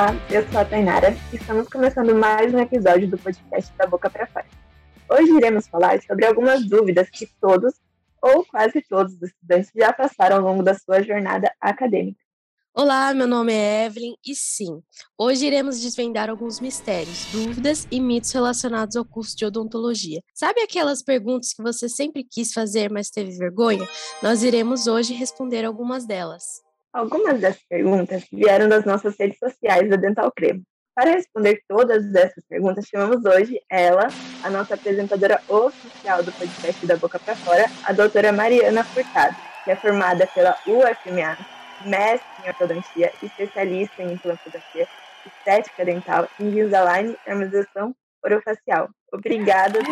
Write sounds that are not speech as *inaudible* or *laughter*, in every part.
Olá, eu sou a Tainara e estamos começando mais um episódio do podcast da Boca para Fora. Hoje iremos falar sobre algumas dúvidas que todos ou quase todos os estudantes já passaram ao longo da sua jornada acadêmica. Olá, meu nome é Evelyn e sim, hoje iremos desvendar alguns mistérios, dúvidas e mitos relacionados ao curso de odontologia. Sabe aquelas perguntas que você sempre quis fazer, mas teve vergonha? Nós iremos hoje responder algumas delas. Algumas das perguntas vieram das nossas redes sociais da Dental Creme. Para responder todas essas perguntas, chamamos hoje ela, a nossa apresentadora oficial do podcast da Boca para Fora, a doutora Mariana Furtado, que é formada pela UFMA mestre em ortodontia, especialista em implantodontia, estética dental, Invisalign harmonização orofacial. Obrigada. *laughs* Bom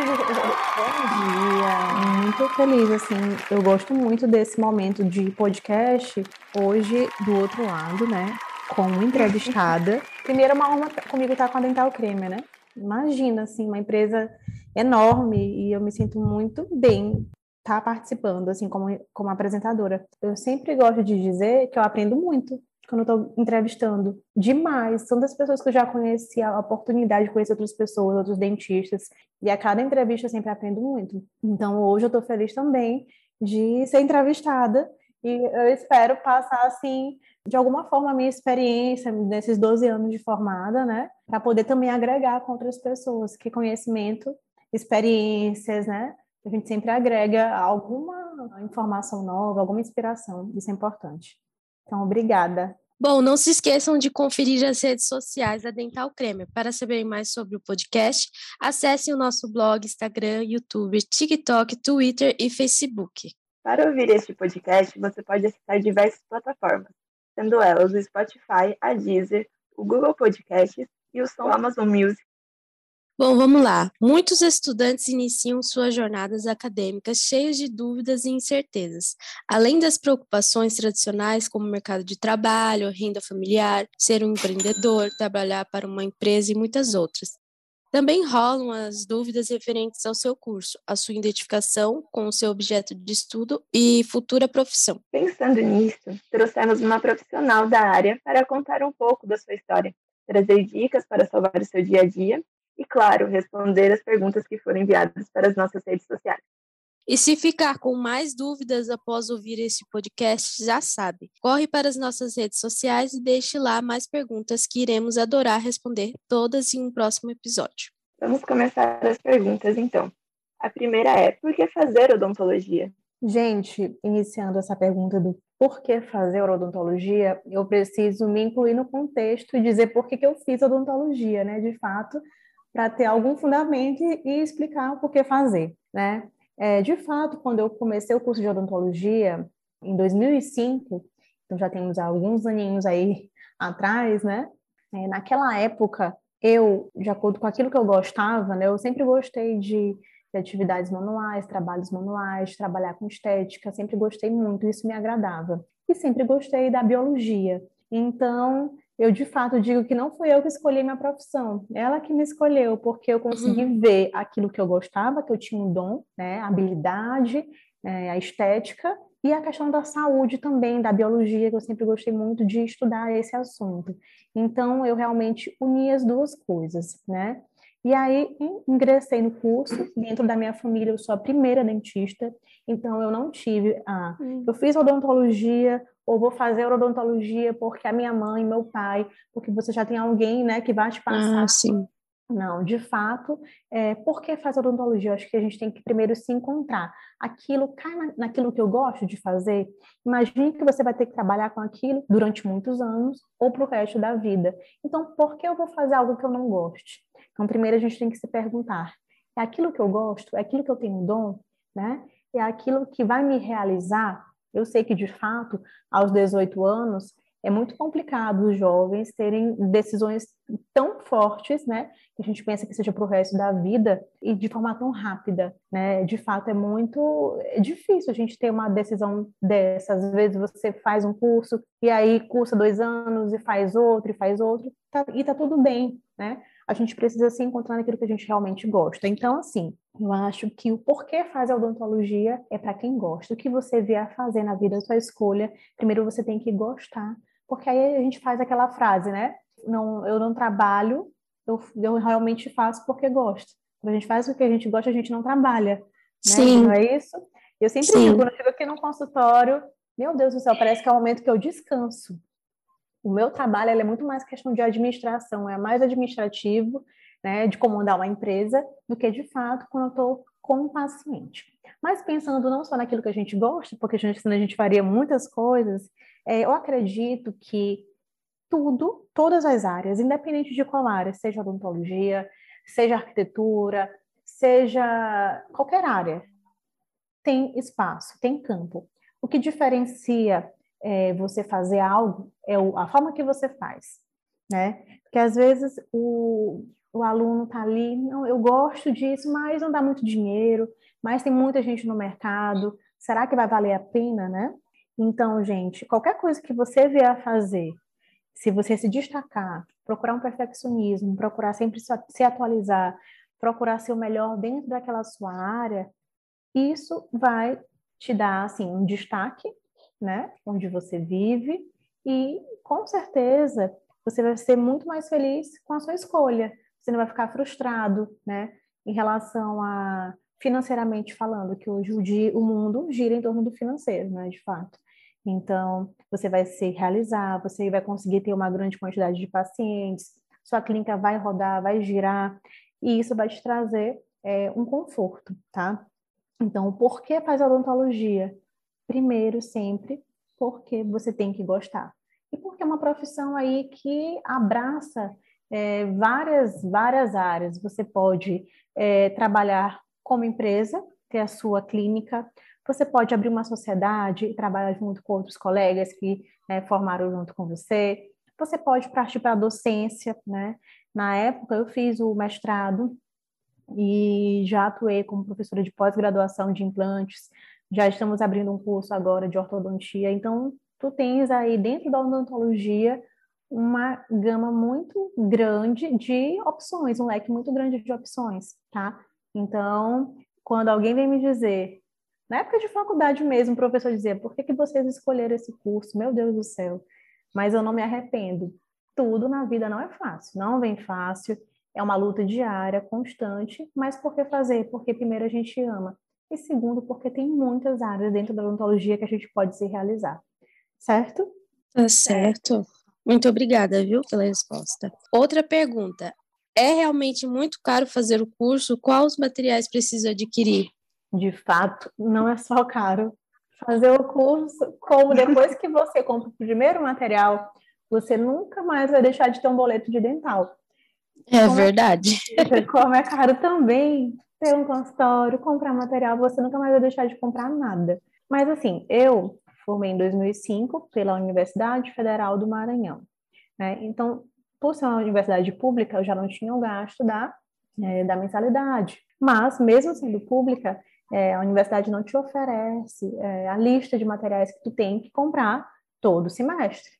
dia. Muito feliz, assim, eu gosto muito desse momento de podcast, hoje do outro lado, né, com uma entrevistada. *laughs* Primeiro, uma honra comigo estar com a Dental Creme, né? Imagina, assim, uma empresa enorme e eu me sinto muito bem estar tá participando, assim, como, como apresentadora. Eu sempre gosto de dizer que eu aprendo muito quando estou entrevistando. Demais. São das pessoas que eu já conheci, a oportunidade de conhecer outras pessoas, outros dentistas. E a cada entrevista eu sempre aprendo muito. Então, hoje eu estou feliz também de ser entrevistada e eu espero passar, assim, de alguma forma, a minha experiência nesses 12 anos de formada, né? Para poder também agregar com outras pessoas, que conhecimento, experiências, né? a gente sempre agrega alguma informação nova, alguma inspiração. Isso é importante. Então, obrigada. Bom, não se esqueçam de conferir as redes sociais da Dental Creme. Para saber mais sobre o podcast, acessem o nosso blog, Instagram, YouTube, TikTok, Twitter e Facebook. Para ouvir este podcast, você pode acessar diversas plataformas, sendo elas o Spotify, a Deezer, o Google Podcasts e o som Amazon Music Bom, vamos lá. Muitos estudantes iniciam suas jornadas acadêmicas cheios de dúvidas e incertezas, além das preocupações tradicionais como mercado de trabalho, renda familiar, ser um empreendedor, trabalhar para uma empresa e muitas outras. Também rolam as dúvidas referentes ao seu curso, a sua identificação com o seu objeto de estudo e futura profissão. Pensando nisso, trouxemos uma profissional da área para contar um pouco da sua história, trazer dicas para salvar o seu dia a dia e, claro, responder as perguntas que foram enviadas para as nossas redes sociais. E se ficar com mais dúvidas após ouvir este podcast, já sabe, corre para as nossas redes sociais e deixe lá mais perguntas que iremos adorar responder todas em um próximo episódio. Vamos começar as perguntas então. A primeira é: por que fazer odontologia? Gente, iniciando essa pergunta do por que fazer odontologia, eu preciso me incluir no contexto e dizer por que, que eu fiz odontologia, né? De fato, para ter algum fundamento e explicar o porquê fazer, né? É, de fato, quando eu comecei o curso de odontologia em 2005, então já temos alguns aninhos aí *laughs* atrás, né? É, naquela época, eu, de acordo com aquilo que eu gostava, né? Eu sempre gostei de, de atividades manuais, trabalhos manuais, trabalhar com estética, sempre gostei muito, isso me agradava. E sempre gostei da biologia. Então, eu de fato digo que não fui eu que escolhi minha profissão, ela que me escolheu, porque eu consegui uhum. ver aquilo que eu gostava, que eu tinha um dom, né, a habilidade, é, a estética e a questão da saúde também, da biologia, que eu sempre gostei muito de estudar esse assunto. Então, eu realmente uni as duas coisas, né? E aí, ingressei no curso, dentro da minha família, eu sou a primeira dentista, então eu não tive a... Hum. Eu fiz odontologia, ou vou fazer odontologia porque a minha mãe, meu pai, porque você já tem alguém, né, que vai te passar. Ah, sim. Não, de fato, é, por que fazer odontologia? Eu acho que a gente tem que primeiro se encontrar. Aquilo cai na, naquilo que eu gosto de fazer. Imagine que você vai ter que trabalhar com aquilo durante muitos anos ou para o resto da vida. Então, por que eu vou fazer algo que eu não goste? Então, primeiro a gente tem que se perguntar: é aquilo que eu gosto? É aquilo que eu tenho dom? Né? É aquilo que vai me realizar? Eu sei que, de fato, aos 18 anos, é muito complicado os jovens terem decisões tão fortes, né? Que a gente pensa que seja para o resto da vida e de forma tão rápida, né? De fato, é muito é difícil a gente ter uma decisão dessa. Às vezes você faz um curso e aí cursa dois anos e faz outro e faz outro tá, e tá tudo bem, né? A gente precisa se encontrar naquilo que a gente realmente gosta. Então, assim, eu acho que o porquê fazer odontologia é para quem gosta. O que você vier fazer na vida, a sua escolha, primeiro você tem que gostar, porque aí a gente faz aquela frase, né? não, eu não trabalho, eu, eu realmente faço porque gosto. Quando a gente faz o que a gente gosta, a gente não trabalha. Né? Sim. Não é isso? Eu sempre Sim. digo, quando eu chego aqui no consultório, meu Deus do céu, parece que é o momento que eu descanso. O meu trabalho é muito mais questão de administração, é mais administrativo, né, de comandar uma empresa, do que de fato quando eu estou com o paciente. Mas pensando não só naquilo que a gente gosta, porque a gente, a gente faria muitas coisas, é, eu acredito que tudo, todas as áreas, independente de qual área, seja odontologia, seja arquitetura, seja qualquer área, tem espaço, tem campo. O que diferencia é, você fazer algo é a forma que você faz, né? Porque às vezes o, o aluno está ali, não, eu gosto disso, mas não dá muito dinheiro, mas tem muita gente no mercado, será que vai valer a pena, né? Então, gente, qualquer coisa que você vier a fazer, se você se destacar, procurar um perfeccionismo, procurar sempre se atualizar, procurar ser o melhor dentro daquela sua área, isso vai te dar assim um destaque, né, onde você vive e com certeza você vai ser muito mais feliz com a sua escolha. Você não vai ficar frustrado, né, em relação a financeiramente falando, que hoje o, dia, o mundo gira em torno do financeiro, né, de fato. Então, você vai se realizar, você vai conseguir ter uma grande quantidade de pacientes, sua clínica vai rodar, vai girar, e isso vai te trazer é, um conforto, tá? Então, por que faz odontologia? Primeiro, sempre, porque você tem que gostar. E porque é uma profissão aí que abraça é, várias, várias áreas. Você pode é, trabalhar como empresa, ter a sua clínica, você pode abrir uma sociedade e trabalhar junto com outros colegas que né, formaram junto com você. Você pode partir para a docência, né? Na época, eu fiz o mestrado e já atuei como professora de pós-graduação de implantes. Já estamos abrindo um curso agora de ortodontia. Então, tu tens aí dentro da odontologia uma gama muito grande de opções, um leque muito grande de opções, tá? Então, quando alguém vem me dizer, na época de faculdade mesmo, o professor dizia, por que, que vocês escolheram esse curso? Meu Deus do céu. Mas eu não me arrependo. Tudo na vida não é fácil, não vem fácil. É uma luta diária, constante, mas por que fazer? Porque primeiro a gente ama. E segundo, porque tem muitas áreas dentro da odontologia que a gente pode se realizar. Certo? Tá certo. Muito obrigada, viu, pela resposta. Outra pergunta. É realmente muito caro fazer o curso? Quais materiais preciso adquirir? De fato, não é só caro fazer o curso, como depois que você compra o primeiro material, você nunca mais vai deixar de ter um boleto de dental. É como é verdade. É, como é caro também ter um consultório, comprar material, você nunca mais vai deixar de comprar nada. Mas assim, eu formei em 2005 pela Universidade Federal do Maranhão. Né? Então, por ser uma universidade pública, eu já não tinha o gasto da, é, da mensalidade. Mas, mesmo sendo pública, é, a universidade não te oferece é, a lista de materiais que tu tem que comprar todo semestre.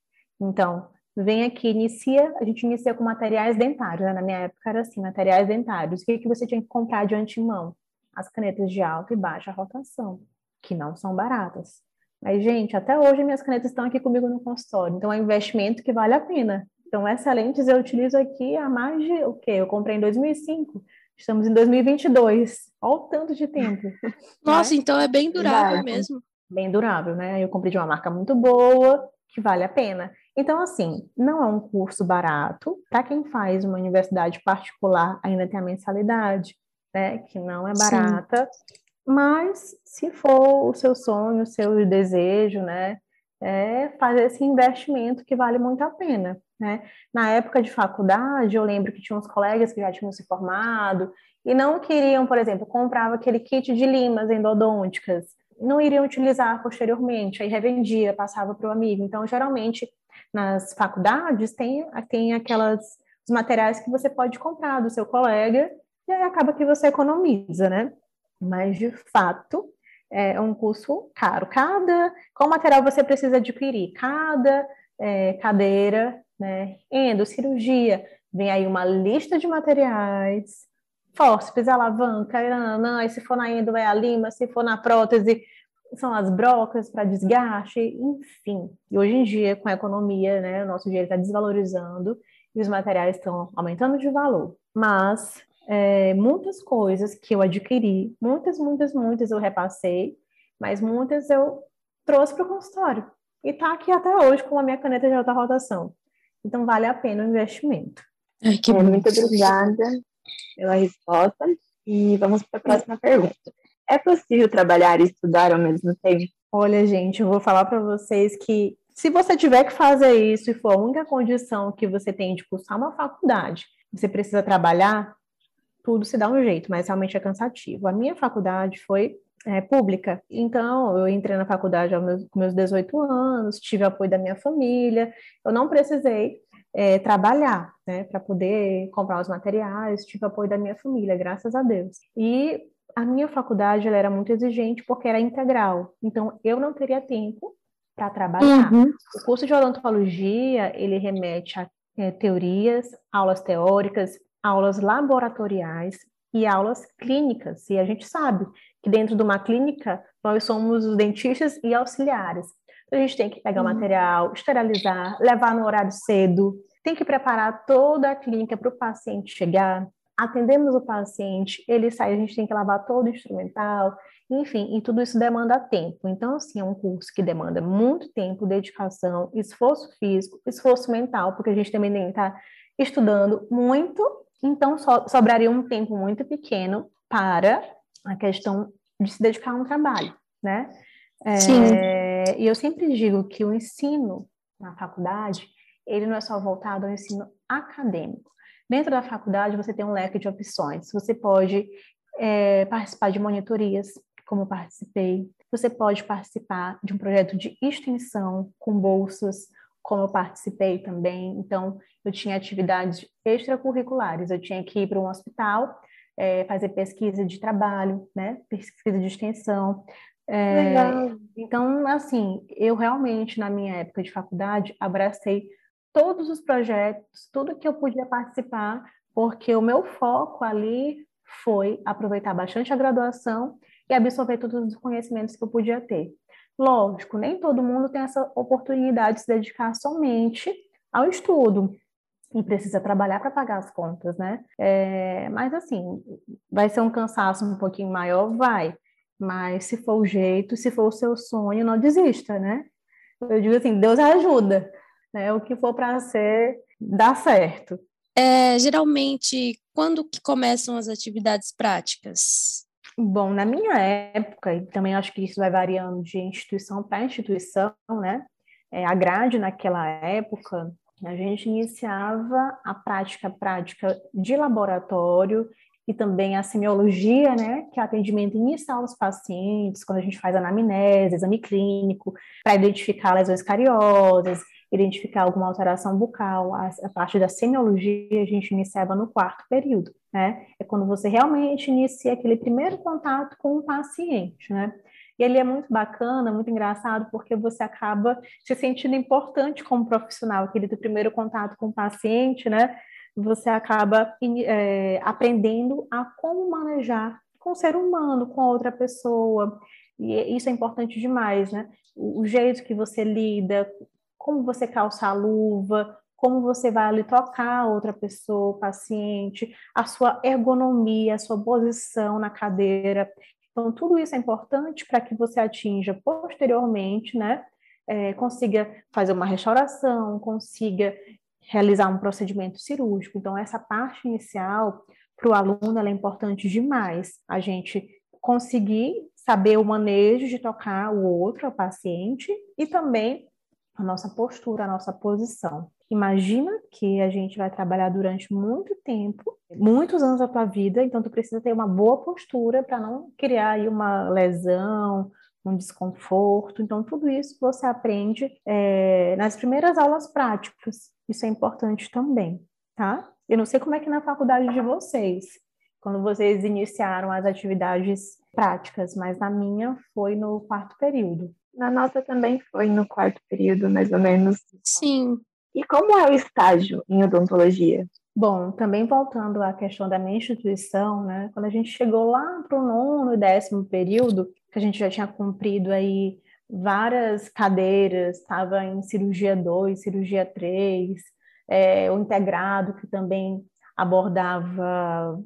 Então, vem aqui, inicia, a gente inicia com materiais dentários, né? na minha época era assim, materiais dentários. O que, que você tinha que comprar de antemão? As canetas de alta e baixa rotação, que não são baratas. Mas, gente, até hoje minhas canetas estão aqui comigo no consultório, então é um investimento que vale a pena. Então, essa lentes eu utilizo aqui há mais de, o quê? Eu comprei em 2005, estamos em 2022, olha o tanto de tempo. *laughs* Nossa, né? então é bem durável mesmo. Bem durável, né? Eu comprei de uma marca muito boa, que vale a pena. Então, assim, não é um curso barato. Para quem faz uma universidade particular, ainda tem a mensalidade, né? Que não é barata. Sim. Mas, se for o seu sonho, o seu desejo, né? É fazer esse investimento que vale muito a pena, né? Na época de faculdade, eu lembro que tinha uns colegas que já tinham se formado e não queriam, por exemplo, comprava aquele kit de limas endodônticas não iriam utilizar posteriormente, aí revendia, passava para o amigo. Então, geralmente, nas faculdades, tem, tem aquelas os materiais que você pode comprar do seu colega, e aí acaba que você economiza, né? Mas, de fato, é um curso caro. Cada, qual material você precisa adquirir? Cada é, cadeira, né? Endocirurgia, vem aí uma lista de materiais, fórceps, alavanca, aí se for na endo vai a lima, se for na prótese são as brocas para desgaste, enfim. E hoje em dia, com a economia, né, o nosso dinheiro está desvalorizando, e os materiais estão aumentando de valor. Mas é, muitas coisas que eu adquiri, muitas, muitas, muitas eu repassei, mas muitas eu trouxe para o consultório. E está aqui até hoje com a minha caneta de alta rotação. Então, vale a pena o investimento. Ai, que é, muito obrigada pela resposta. E vamos para a próxima pergunta. É possível trabalhar e estudar ao mesmo tempo? Olha, gente, eu vou falar para vocês que se você tiver que fazer isso e for a única condição que você tem de cursar uma faculdade, você precisa trabalhar, tudo se dá um jeito, mas realmente é cansativo. A minha faculdade foi é, pública, então eu entrei na faculdade meus, com meus 18 anos, tive apoio da minha família, eu não precisei é, trabalhar, né, para poder comprar os materiais, tive apoio da minha família, graças a Deus. E a minha faculdade ela era muito exigente porque era integral, então eu não teria tempo para trabalhar. Uhum. O curso de odontologia ele remete a é, teorias, aulas teóricas, aulas laboratoriais e aulas clínicas. E a gente sabe que dentro de uma clínica nós somos os dentistas e auxiliares. Então, a gente tem que pegar uhum. o material, esterilizar, levar no horário cedo, tem que preparar toda a clínica para o paciente chegar. Atendemos o paciente, ele sai, a gente tem que lavar todo o instrumental, enfim, e tudo isso demanda tempo. Então, assim, é um curso que demanda muito tempo, dedicação, esforço físico, esforço mental, porque a gente também tem que estar estudando muito, então so, sobraria um tempo muito pequeno para a questão de se dedicar a um trabalho, né? É, Sim. E eu sempre digo que o ensino na faculdade, ele não é só voltado ao ensino acadêmico. Dentro da faculdade, você tem um leque de opções. Você pode é, participar de monitorias, como eu participei. Você pode participar de um projeto de extensão com bolsas, como eu participei também. Então, eu tinha atividades extracurriculares. Eu tinha que ir para um hospital, é, fazer pesquisa de trabalho, né? pesquisa de extensão. É, então, assim, eu realmente, na minha época de faculdade, abracei todos os projetos, tudo que eu podia participar, porque o meu foco ali foi aproveitar bastante a graduação e absorver todos os conhecimentos que eu podia ter. Lógico, nem todo mundo tem essa oportunidade de se dedicar somente ao estudo e precisa trabalhar para pagar as contas, né? É, mas assim, vai ser um cansaço um pouquinho maior, vai. Mas se for o jeito, se for o seu sonho, não desista, né? Eu digo assim, Deus ajuda, né? O que for para ser, dá certo. É, geralmente, quando que começam as atividades práticas? Bom, na minha época, e também acho que isso vai variando de instituição para instituição, né? É, a grade naquela época, a gente iniciava a prática prática de laboratório e também a semiologia, né, que é o atendimento inicial dos pacientes, quando a gente faz anamnese, exame clínico, para identificar lesões cariosas, identificar alguma alteração bucal. A, a, parte da semiologia a gente iniciava no quarto período, né? É quando você realmente inicia aquele primeiro contato com o paciente, né? E ele é muito bacana, muito engraçado, porque você acaba se sentindo importante como profissional, aquele do primeiro contato com o paciente, né? Você acaba é, aprendendo a como manejar com o ser humano, com outra pessoa. E isso é importante demais, né? O jeito que você lida, como você calça a luva, como você vai ali tocar outra pessoa, o paciente, a sua ergonomia, a sua posição na cadeira. Então, tudo isso é importante para que você atinja posteriormente, né? É, consiga fazer uma restauração, consiga realizar um procedimento cirúrgico. Então, essa parte inicial para o aluno é importante demais. A gente conseguir saber o manejo de tocar o outro, o paciente, e também a nossa postura, a nossa posição. Imagina que a gente vai trabalhar durante muito tempo, muitos anos da tua vida, então tu precisa ter uma boa postura para não criar aí uma lesão, um desconforto. Então, tudo isso você aprende é, nas primeiras aulas práticas. Isso é importante também, tá? Eu não sei como é que é na faculdade de vocês, quando vocês iniciaram as atividades práticas, mas na minha foi no quarto período. Na nossa também foi no quarto período, mais ou menos. Sim. E como é o estágio em odontologia? Bom, também voltando à questão da minha instituição, né? Quando a gente chegou lá para o nono e décimo período, que a gente já tinha cumprido aí várias cadeiras, estava em cirurgia 2, cirurgia 3, é, o integrado, que também abordava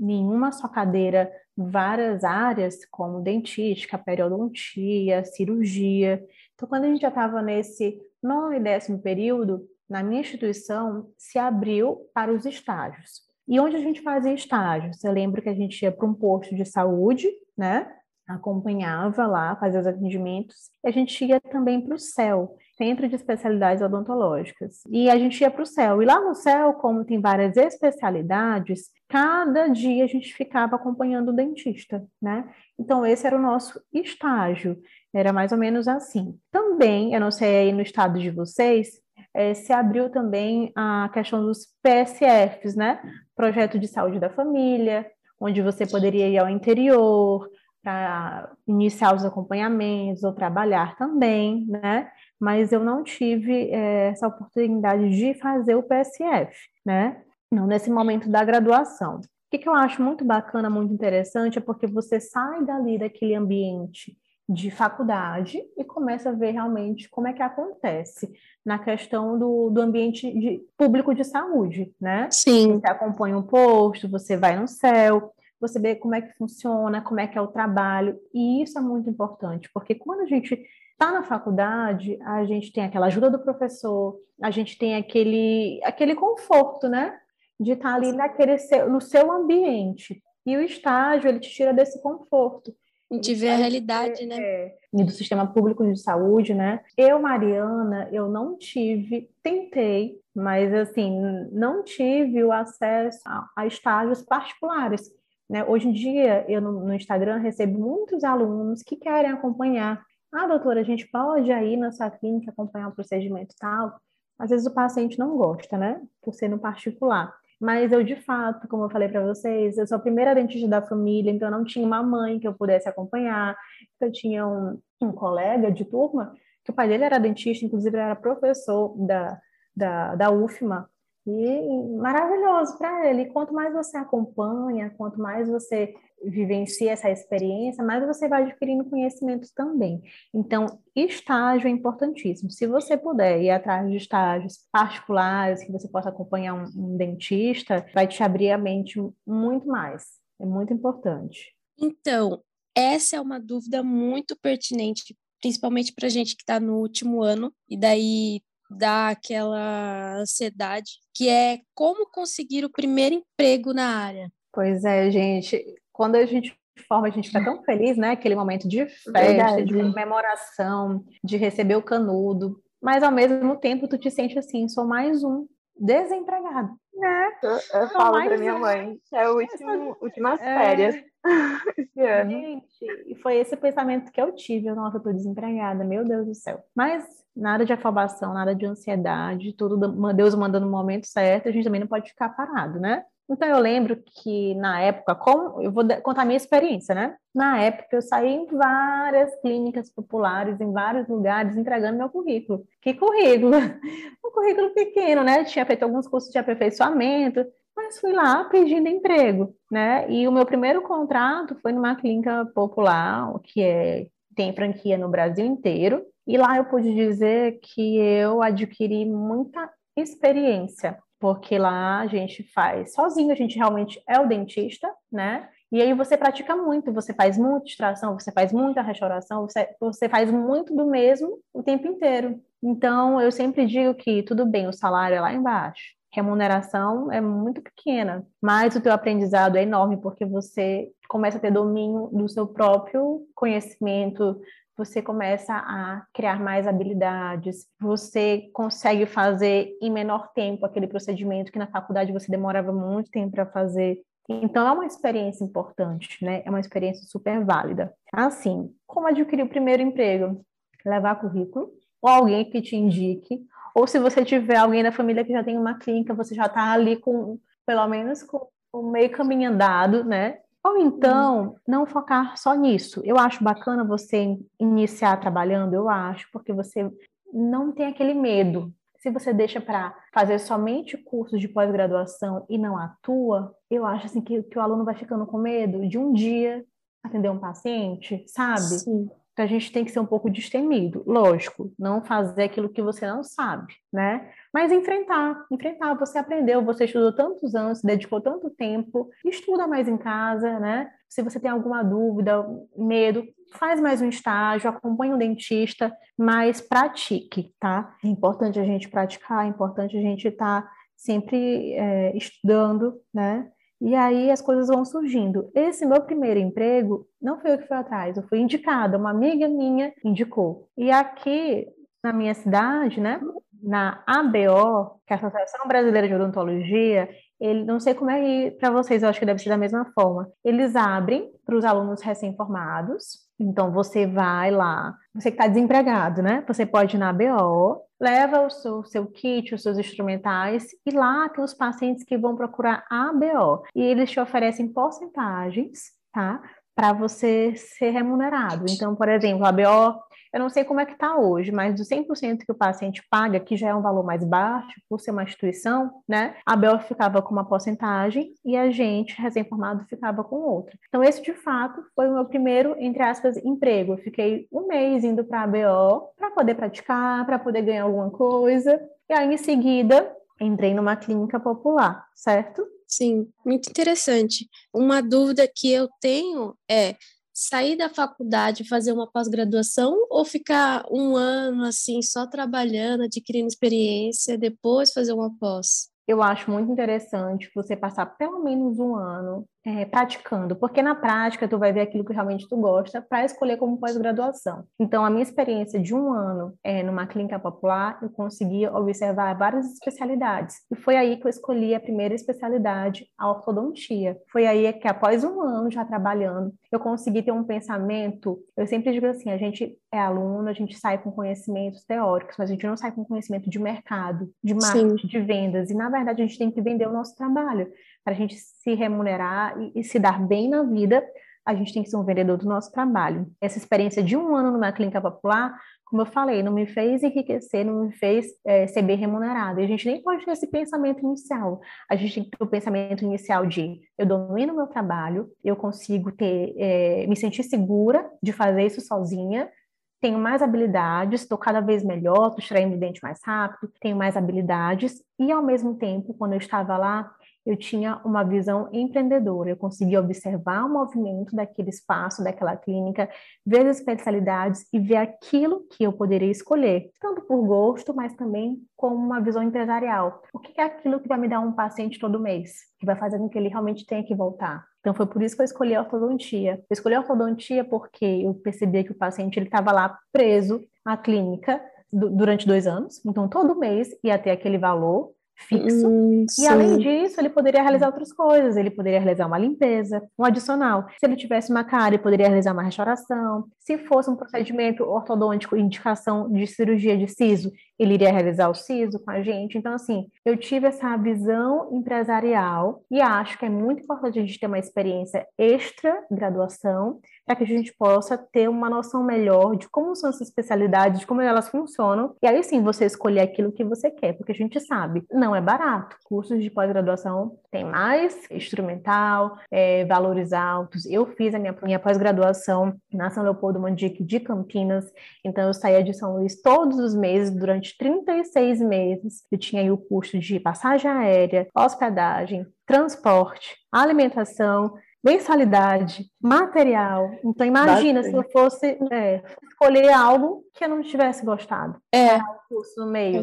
nenhuma só cadeira, várias áreas, como dentística, periodontia, cirurgia. Então, quando a gente já estava nesse nono e décimo período, na minha instituição, se abriu para os estágios. E onde a gente fazia estágios? Eu lembro que a gente ia para um posto de saúde, né? Acompanhava lá, fazia os atendimentos. E a gente ia também para o CEL, Centro de Especialidades Odontológicas. E a gente ia para o CEL. E lá no CEL, como tem várias especialidades, cada dia a gente ficava acompanhando o dentista, né? Então, esse era o nosso estágio. Era mais ou menos assim. Também, eu não sei aí no estado de vocês, é, se abriu também a questão dos PSFs, né? Projeto de Saúde da Família, onde você poderia ir ao interior para iniciar os acompanhamentos ou trabalhar também, né? Mas eu não tive é, essa oportunidade de fazer o PSF, né? Não nesse momento da graduação. O que, que eu acho muito bacana, muito interessante, é porque você sai dali daquele ambiente de faculdade e começa a ver realmente como é que acontece na questão do, do ambiente de, público de saúde, né? Sim. Você acompanha um posto, você vai no céu, você vê como é que funciona, como é que é o trabalho, e isso é muito importante, porque quando a gente está na faculdade, a gente tem aquela ajuda do professor, a gente tem aquele, aquele conforto, né? De estar tá ali naquele seu, no seu ambiente. E o estágio, ele te tira desse conforto. A gente vê a realidade, né? É, e do sistema público de saúde, né? Eu, Mariana, eu não tive, tentei, mas assim, não tive o acesso a, a estágios particulares. Né? Hoje em dia, eu no, no, Instagram recebo muitos alunos que querem acompanhar. Ah, doutora, a gente pode ir na sua clínica acompanhar o procedimento tal? Às vezes o paciente não gosta, né? Por ser no particular. Mas eu, de fato, como eu falei para vocês, eu sou a primeira dentista da família, então eu não tinha uma mãe que eu pudesse acompanhar. Eu tinha um, um colega de turma, que o pai dele era dentista, inclusive era professor da, da, da UFMA, e maravilhoso para ele. Quanto mais você acompanha, quanto mais você vivencia essa experiência, mais você vai adquirindo conhecimentos também. Então, estágio é importantíssimo. Se você puder ir atrás de estágios particulares, que você possa acompanhar um, um dentista, vai te abrir a mente muito mais. É muito importante. Então, essa é uma dúvida muito pertinente, principalmente para gente que está no último ano, e daí dá aquela ansiedade, que é como conseguir o primeiro emprego na área. Pois é, gente. Quando a gente forma, a gente fica tão feliz, né? Aquele momento de festa, Verdade. de comemoração, de receber o canudo. Mas ao mesmo tempo tu te sente assim, sou mais um desempregado, né? Eu, eu falo para minha mãe é o último, últimas é. férias *laughs* esse ano. Gente, e foi esse pensamento que eu tive, nossa, eu tô desempregada, meu Deus do céu. Mas nada de afobação, nada de ansiedade, tudo Deus mandando no momento certo, a gente também não pode ficar parado, né? Então eu lembro que na época, como eu vou contar a minha experiência, né? Na época eu saí em várias clínicas populares, em vários lugares, entregando meu currículo. Que currículo? *laughs* Um currículo pequeno, né? Tinha feito alguns cursos de aperfeiçoamento, mas fui lá pedindo emprego, né? E o meu primeiro contrato foi numa clínica popular, que é, tem franquia no Brasil inteiro, e lá eu pude dizer que eu adquiri muita experiência, porque lá a gente faz sozinho, a gente realmente é o dentista, né? E aí você pratica muito, você faz muita extração, você faz muita restauração, você, você faz muito do mesmo o tempo inteiro. Então, eu sempre digo que tudo bem, o salário é lá embaixo, remuneração é muito pequena, mas o teu aprendizado é enorme porque você começa a ter domínio do seu próprio conhecimento, você começa a criar mais habilidades, você consegue fazer em menor tempo aquele procedimento que na faculdade você demorava muito tempo para fazer. Então, é uma experiência importante, né? É uma experiência super válida. Assim, como adquirir o primeiro emprego? Levar currículo, ou alguém que te indique, ou se você tiver alguém da família que já tem uma clínica, você já está ali com, pelo menos, com o meio caminho andado, né? Ou então, não focar só nisso. Eu acho bacana você iniciar trabalhando, eu acho, porque você não tem aquele medo. Se você deixa para fazer somente cursos de pós-graduação e não atua, eu acho assim que, que, o aluno vai ficando com medo de um dia atender um paciente, sabe? Sim. Então a gente tem que ser um pouco destemido, lógico, não fazer aquilo que você não sabe, né? Mas enfrentar, enfrentar. Você aprendeu, você estudou tantos anos, se dedicou tanto tempo, estuda mais em casa, né? Se você tem alguma dúvida, medo, faz mais um estágio, acompanhe um dentista, mas pratique, tá? É importante a gente praticar, é importante a gente estar tá sempre é, estudando, né? E aí as coisas vão surgindo. Esse meu primeiro emprego não foi eu que fui atrás, eu fui indicada, uma amiga minha indicou. E aqui na minha cidade, né, na ABO, que é a Associação Brasileira de Odontologia, ele, não sei como é para vocês, eu acho que deve ser da mesma forma. Eles abrem para os alunos recém-formados. Então, você vai lá, você que está desempregado, né? Você pode ir na ABO, leva o seu, seu kit, os seus instrumentais, e lá tem os pacientes que vão procurar a ABO. E eles te oferecem porcentagens, tá? Para você ser remunerado. Então, por exemplo, a ABO eu não sei como é que está hoje, mas do 100% que o paciente paga, que já é um valor mais baixo, por ser uma instituição, né? A BO ficava com uma porcentagem e a gente, recém-formado, ficava com outra. Então, esse, de fato, foi o meu primeiro, entre aspas, emprego. Eu fiquei um mês indo para a BO para poder praticar, para poder ganhar alguma coisa. E aí, em seguida, entrei numa clínica popular, certo? Sim, muito interessante. Uma dúvida que eu tenho é sair da faculdade, fazer uma pós-graduação ou ficar um ano assim só trabalhando, adquirindo experiência, depois fazer uma pós? Eu acho muito interessante você passar pelo menos um ano é, praticando, porque na prática tu vai ver aquilo que realmente tu gosta para escolher como pós-graduação. Então, a minha experiência de um ano é, numa clínica popular, eu consegui observar várias especialidades. E foi aí que eu escolhi a primeira especialidade, a ortodontia. Foi aí que, após um ano já trabalhando, eu consegui ter um pensamento. Eu sempre digo assim: a gente é aluno, a gente sai com conhecimentos teóricos, mas a gente não sai com conhecimento de mercado, de marketing, Sim. de vendas. E, na verdade, a gente tem que vender o nosso trabalho para a gente se remunerar e, e se dar bem na vida, a gente tem que ser um vendedor do nosso trabalho. Essa experiência de um ano numa clínica popular, como eu falei, não me fez enriquecer, não me fez é, ser bem remunerado. E a gente nem pode ter esse pensamento inicial. A gente tem que ter o pensamento inicial de eu domino o meu trabalho, eu consigo ter, é, me sentir segura de fazer isso sozinha, tenho mais habilidades, estou cada vez melhor, estou extraindo o dente mais rápido, tenho mais habilidades, e ao mesmo tempo, quando eu estava lá, eu tinha uma visão empreendedora, eu conseguia observar o movimento daquele espaço, daquela clínica, ver as especialidades e ver aquilo que eu poderia escolher, tanto por gosto, mas também como uma visão empresarial. O que é aquilo que vai me dar um paciente todo mês, que vai fazer com que ele realmente tenha que voltar? Então foi por isso que eu escolhi a ortodontia. Eu escolhi a ortodontia porque eu percebia que o paciente ele estava lá preso à clínica durante dois anos, então todo mês ia ter aquele valor fixo. Hum, e além disso, ele poderia realizar outras coisas. Ele poderia realizar uma limpeza, um adicional. Se ele tivesse uma cara, ele poderia realizar uma restauração. Se fosse um procedimento ortodôntico, indicação de cirurgia de siso, ele iria realizar o siso com a gente. Então, assim, eu tive essa visão empresarial e acho que é muito importante a gente ter uma experiência extra graduação para que a gente possa ter uma noção melhor de como são essas especialidades, de como elas funcionam. E aí sim você escolher aquilo que você quer, porque a gente sabe, não é barato. Cursos de pós-graduação tem mais instrumental, é, valores altos. Eu fiz a minha, minha pós-graduação na São Leopoldo Mandique de Campinas, então eu saía de São Luís todos os meses, durante 36 meses. Eu tinha aí o custo de passagem aérea, hospedagem, transporte, alimentação, mensalidade, material. Então, imagina Bastante. se eu fosse é, escolher algo que eu não tivesse gostado. É. Curso no meio.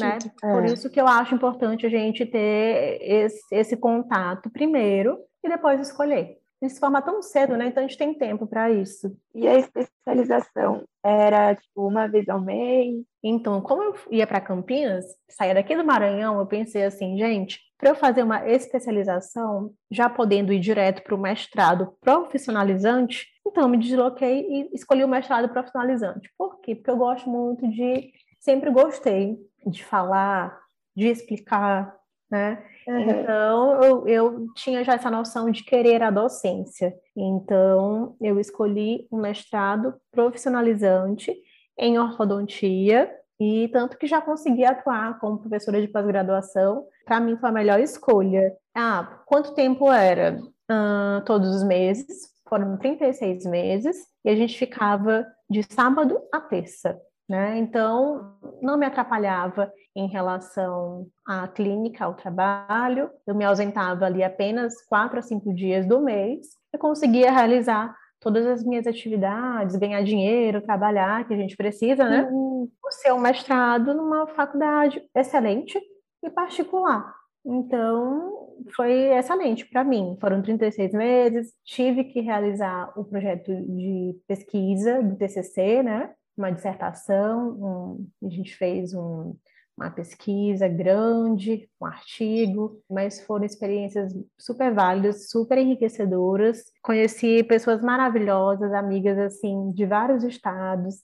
Né? É. Por isso que eu acho importante a gente ter esse, esse contato primeiro e depois escolher. Isso se forma tão cedo, né? Então a gente tem tempo para isso. E a especialização era tipo uma vez ao mês? Então, como eu ia para Campinas, saía daqui do Maranhão, eu pensei assim, gente, para eu fazer uma especialização, já podendo ir direto para o mestrado profissionalizante, então eu me desloquei e escolhi o mestrado profissionalizante. Por quê? Porque eu gosto muito de, sempre gostei de falar, de explicar, né? Uhum. Então, eu, eu tinha já essa noção de querer a docência. Então, eu escolhi um mestrado profissionalizante em ortodontia e tanto que já consegui atuar como professora de pós-graduação, para mim foi a melhor escolha. Ah, quanto tempo era? Uh, todos os meses, foram 36 meses, e a gente ficava de sábado a terça. Né? Então, não me atrapalhava em relação à clínica, ao trabalho. Eu me ausentava ali apenas quatro a cinco dias do mês e conseguia realizar todas as minhas atividades, ganhar dinheiro, trabalhar, que a gente precisa, né? Uhum. O seu mestrado numa faculdade excelente e particular. Então, foi excelente para mim. Foram 36 meses, tive que realizar o projeto de pesquisa do TCC, né? Uma dissertação, um, a gente fez um, uma pesquisa grande, um artigo, mas foram experiências super válidas, super enriquecedoras. Conheci pessoas maravilhosas, amigas assim de vários estados.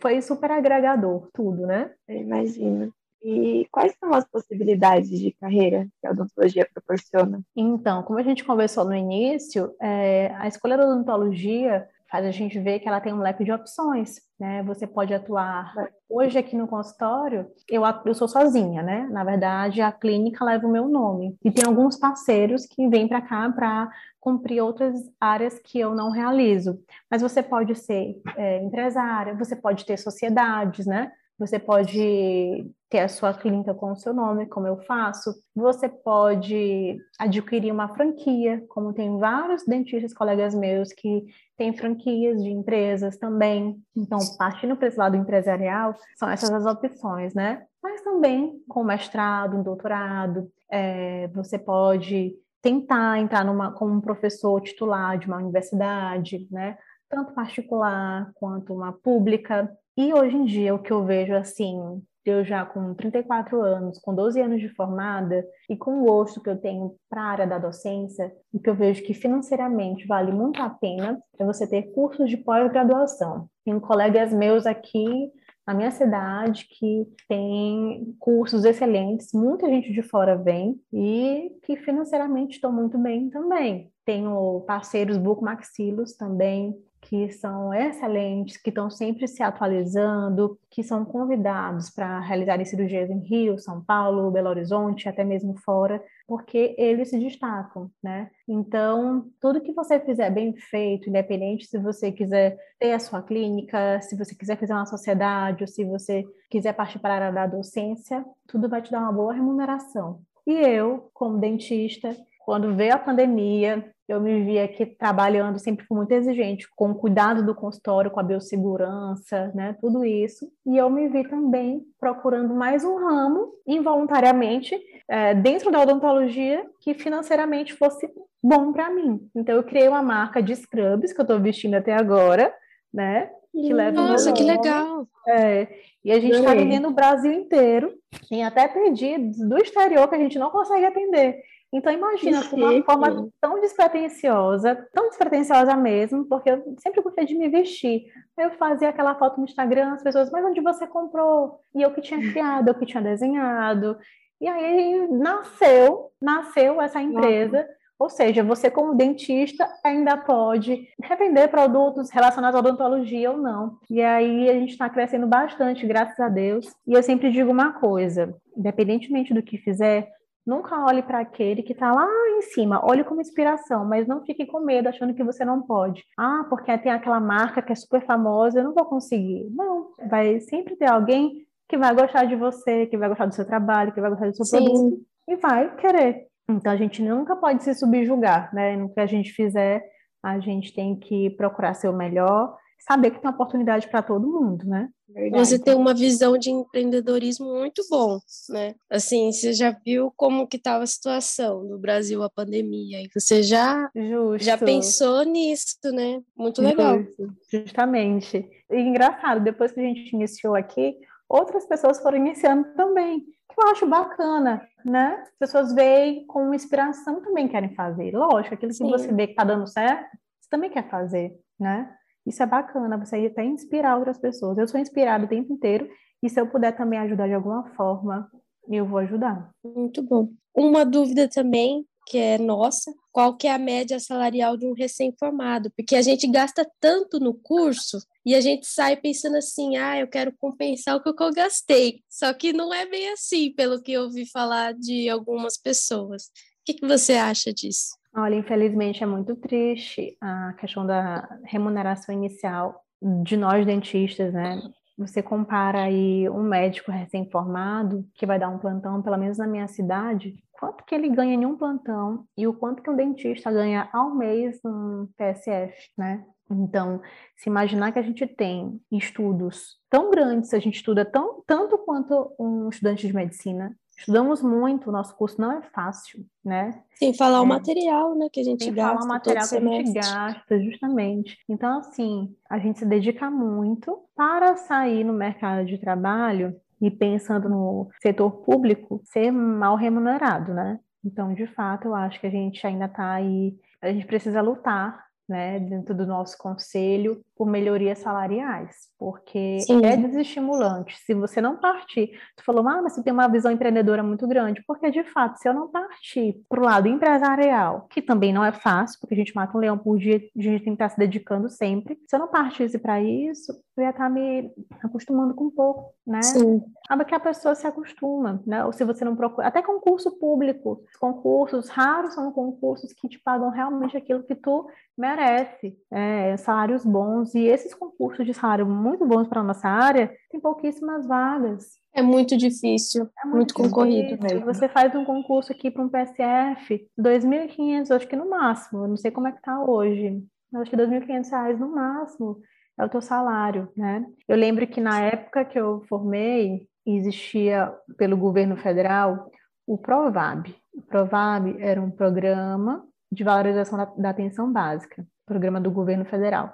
Foi super agregador tudo, né? Eu imagino. E quais são as possibilidades de carreira que a odontologia proporciona? Então, como a gente conversou no início, é, a escolha da odontologia faz a gente ver que ela tem um leque de opções, né? Você pode atuar hoje aqui no consultório, eu, eu sou sozinha, né? Na verdade, a clínica leva o meu nome e tem alguns parceiros que vêm para cá para cumprir outras áreas que eu não realizo. Mas você pode ser é, empresária, você pode ter sociedades, né? Você pode ter a sua clínica com o seu nome, como eu faço. Você pode adquirir uma franquia, como tem vários dentistas colegas meus que têm franquias de empresas também. Então, partindo para esse lado empresarial, são essas as opções, né? Mas também com mestrado, um doutorado, é, você pode tentar entrar numa, como um professor titular de uma universidade, né? Tanto particular quanto uma pública. E hoje em dia, o que eu vejo assim, eu já com 34 anos, com 12 anos de formada e com o gosto que eu tenho para a área da docência, o que eu vejo que financeiramente vale muito a pena é você ter cursos de pós-graduação. Tenho colegas meus aqui na minha cidade que tem cursos excelentes, muita gente de fora vem e que financeiramente estão muito bem também. Tenho parceiros bucomaxilos também que são excelentes, que estão sempre se atualizando, que são convidados para realizarem cirurgias em Rio, São Paulo, Belo Horizonte, até mesmo fora, porque eles se destacam, né? Então, tudo que você fizer bem feito, independente se você quiser ter a sua clínica, se você quiser fazer uma sociedade, ou se você quiser partir para a área da docência, tudo vai te dar uma boa remuneração. E eu, como dentista, quando veio a pandemia, eu me vi aqui trabalhando, sempre fui muito exigente, com o cuidado do consultório, com a biossegurança, né, tudo isso. E eu me vi também procurando mais um ramo, involuntariamente, é, dentro da odontologia, que financeiramente fosse bom para mim. Então, eu criei uma marca de scrubs, que eu estou vestindo até agora, né, que leva Nossa, que legal! É, e a gente está vendendo o Brasil inteiro. Tem até pedidos do exterior que a gente não consegue atender. Então, imagina, de uma forma tão despretensiosa, tão despretensiosa mesmo, porque eu sempre gostei de me vestir. Eu fazia aquela foto no Instagram, as pessoas, mas onde você comprou? E eu que tinha criado, eu que tinha desenhado. E aí nasceu, nasceu essa empresa. Ou seja, você como dentista ainda pode revender produtos relacionados à odontologia ou não. E aí a gente está crescendo bastante, graças a Deus. E eu sempre digo uma coisa: independentemente do que fizer, Nunca olhe para aquele que está lá em cima, olhe como inspiração, mas não fique com medo achando que você não pode. Ah, porque tem aquela marca que é super famosa, eu não vou conseguir. Não, vai sempre ter alguém que vai gostar de você, que vai gostar do seu trabalho, que vai gostar do seu Sim. produto e vai querer. Então a gente nunca pode se subjugar, né? No que a gente fizer, a gente tem que procurar ser o melhor saber que tem oportunidade para todo mundo, né? Verdade. Você tem uma visão de empreendedorismo muito bom, né? Assim, você já viu como que estava a situação no Brasil, a pandemia, e você já, Justo. já pensou nisso, né? Muito legal. Justo. Justamente. E engraçado, depois que a gente iniciou aqui, outras pessoas foram iniciando também, que eu acho bacana, né? As pessoas veem com inspiração também querem fazer. Lógico, aquilo Sim. que você vê que está dando certo, você também quer fazer, né? Isso é bacana, você até inspirar outras pessoas. Eu sou inspirada o tempo inteiro e se eu puder também ajudar de alguma forma, eu vou ajudar. Muito bom. Uma dúvida também que é nossa, qual que é a média salarial de um recém-formado? Porque a gente gasta tanto no curso e a gente sai pensando assim, ah, eu quero compensar o que eu gastei. Só que não é bem assim, pelo que eu ouvi falar de algumas pessoas. O que, que você acha disso? Olha, infelizmente é muito triste a questão da remuneração inicial de nós dentistas, né? Você compara aí um médico recém-formado que vai dar um plantão, pelo menos na minha cidade, quanto que ele ganha em um plantão e o quanto que um dentista ganha ao mês num PSF, né? Então, se imaginar que a gente tem estudos tão grandes, a gente estuda tão, tanto quanto um estudante de medicina, estudamos muito, o nosso curso não é fácil, né? Sem falar é. o material, né, que a gente Sem gasta. falar o material que a gente gasta, justamente. Então, assim, a gente se dedica muito para sair no mercado de trabalho e pensando no setor público, ser mal remunerado, né? Então, de fato, eu acho que a gente ainda está aí, a gente precisa lutar né, dentro do nosso conselho por melhorias salariais, porque Sim. é desestimulante. Se você não partir, tu falou, ah, mas você tem uma visão empreendedora muito grande, porque de fato, se eu não partir para o lado empresarial, que também não é fácil, porque a gente mata um leão por dia, a gente tem que estar se dedicando sempre. Se eu não partisse para isso, eu ia estar me acostumando com um pouco, né? Sim. Acaba que a pessoa se acostuma, né? Ou se você não procura, até concurso público, concursos raros são concursos que te pagam realmente aquilo que tu merece, é, salários bons e esses concursos de salário muito bons para a nossa área tem pouquíssimas vagas. É muito difícil, é muito, muito concorrido mesmo. Você faz um concurso aqui para um PSF, 2.500, acho que no máximo, eu não sei como é que está hoje, acho que 2.500 reais no máximo é o teu salário, né? Eu lembro que na época que eu formei, existia pelo governo federal o Provab. O Provab era um programa de valorização da, da atenção básica, programa do governo federal.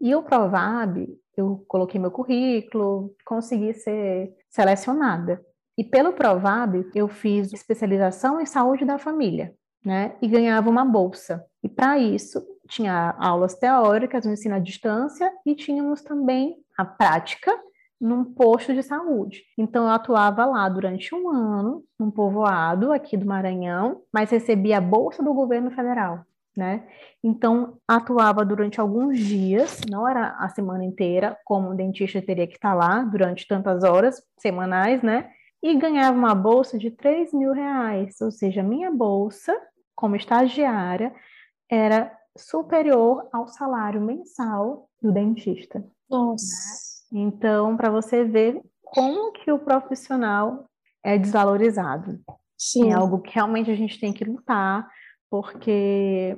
E o Provab, eu coloquei meu currículo, consegui ser selecionada. E pelo Provab, eu fiz especialização em saúde da família, né? E ganhava uma bolsa. E para isso, tinha aulas teóricas, um ensino à distância e tínhamos também a prática num posto de saúde. Então eu atuava lá durante um ano, num povoado aqui do Maranhão, mas recebia a bolsa do governo federal né? Então, atuava durante alguns dias, não era a semana inteira, como um dentista teria que estar lá durante tantas horas semanais, né? E ganhava uma bolsa de 3 mil reais, ou seja, minha bolsa, como estagiária, era superior ao salário mensal do dentista. Nossa! Então, para você ver como que o profissional é desvalorizado. Sim. É algo que realmente a gente tem que lutar, porque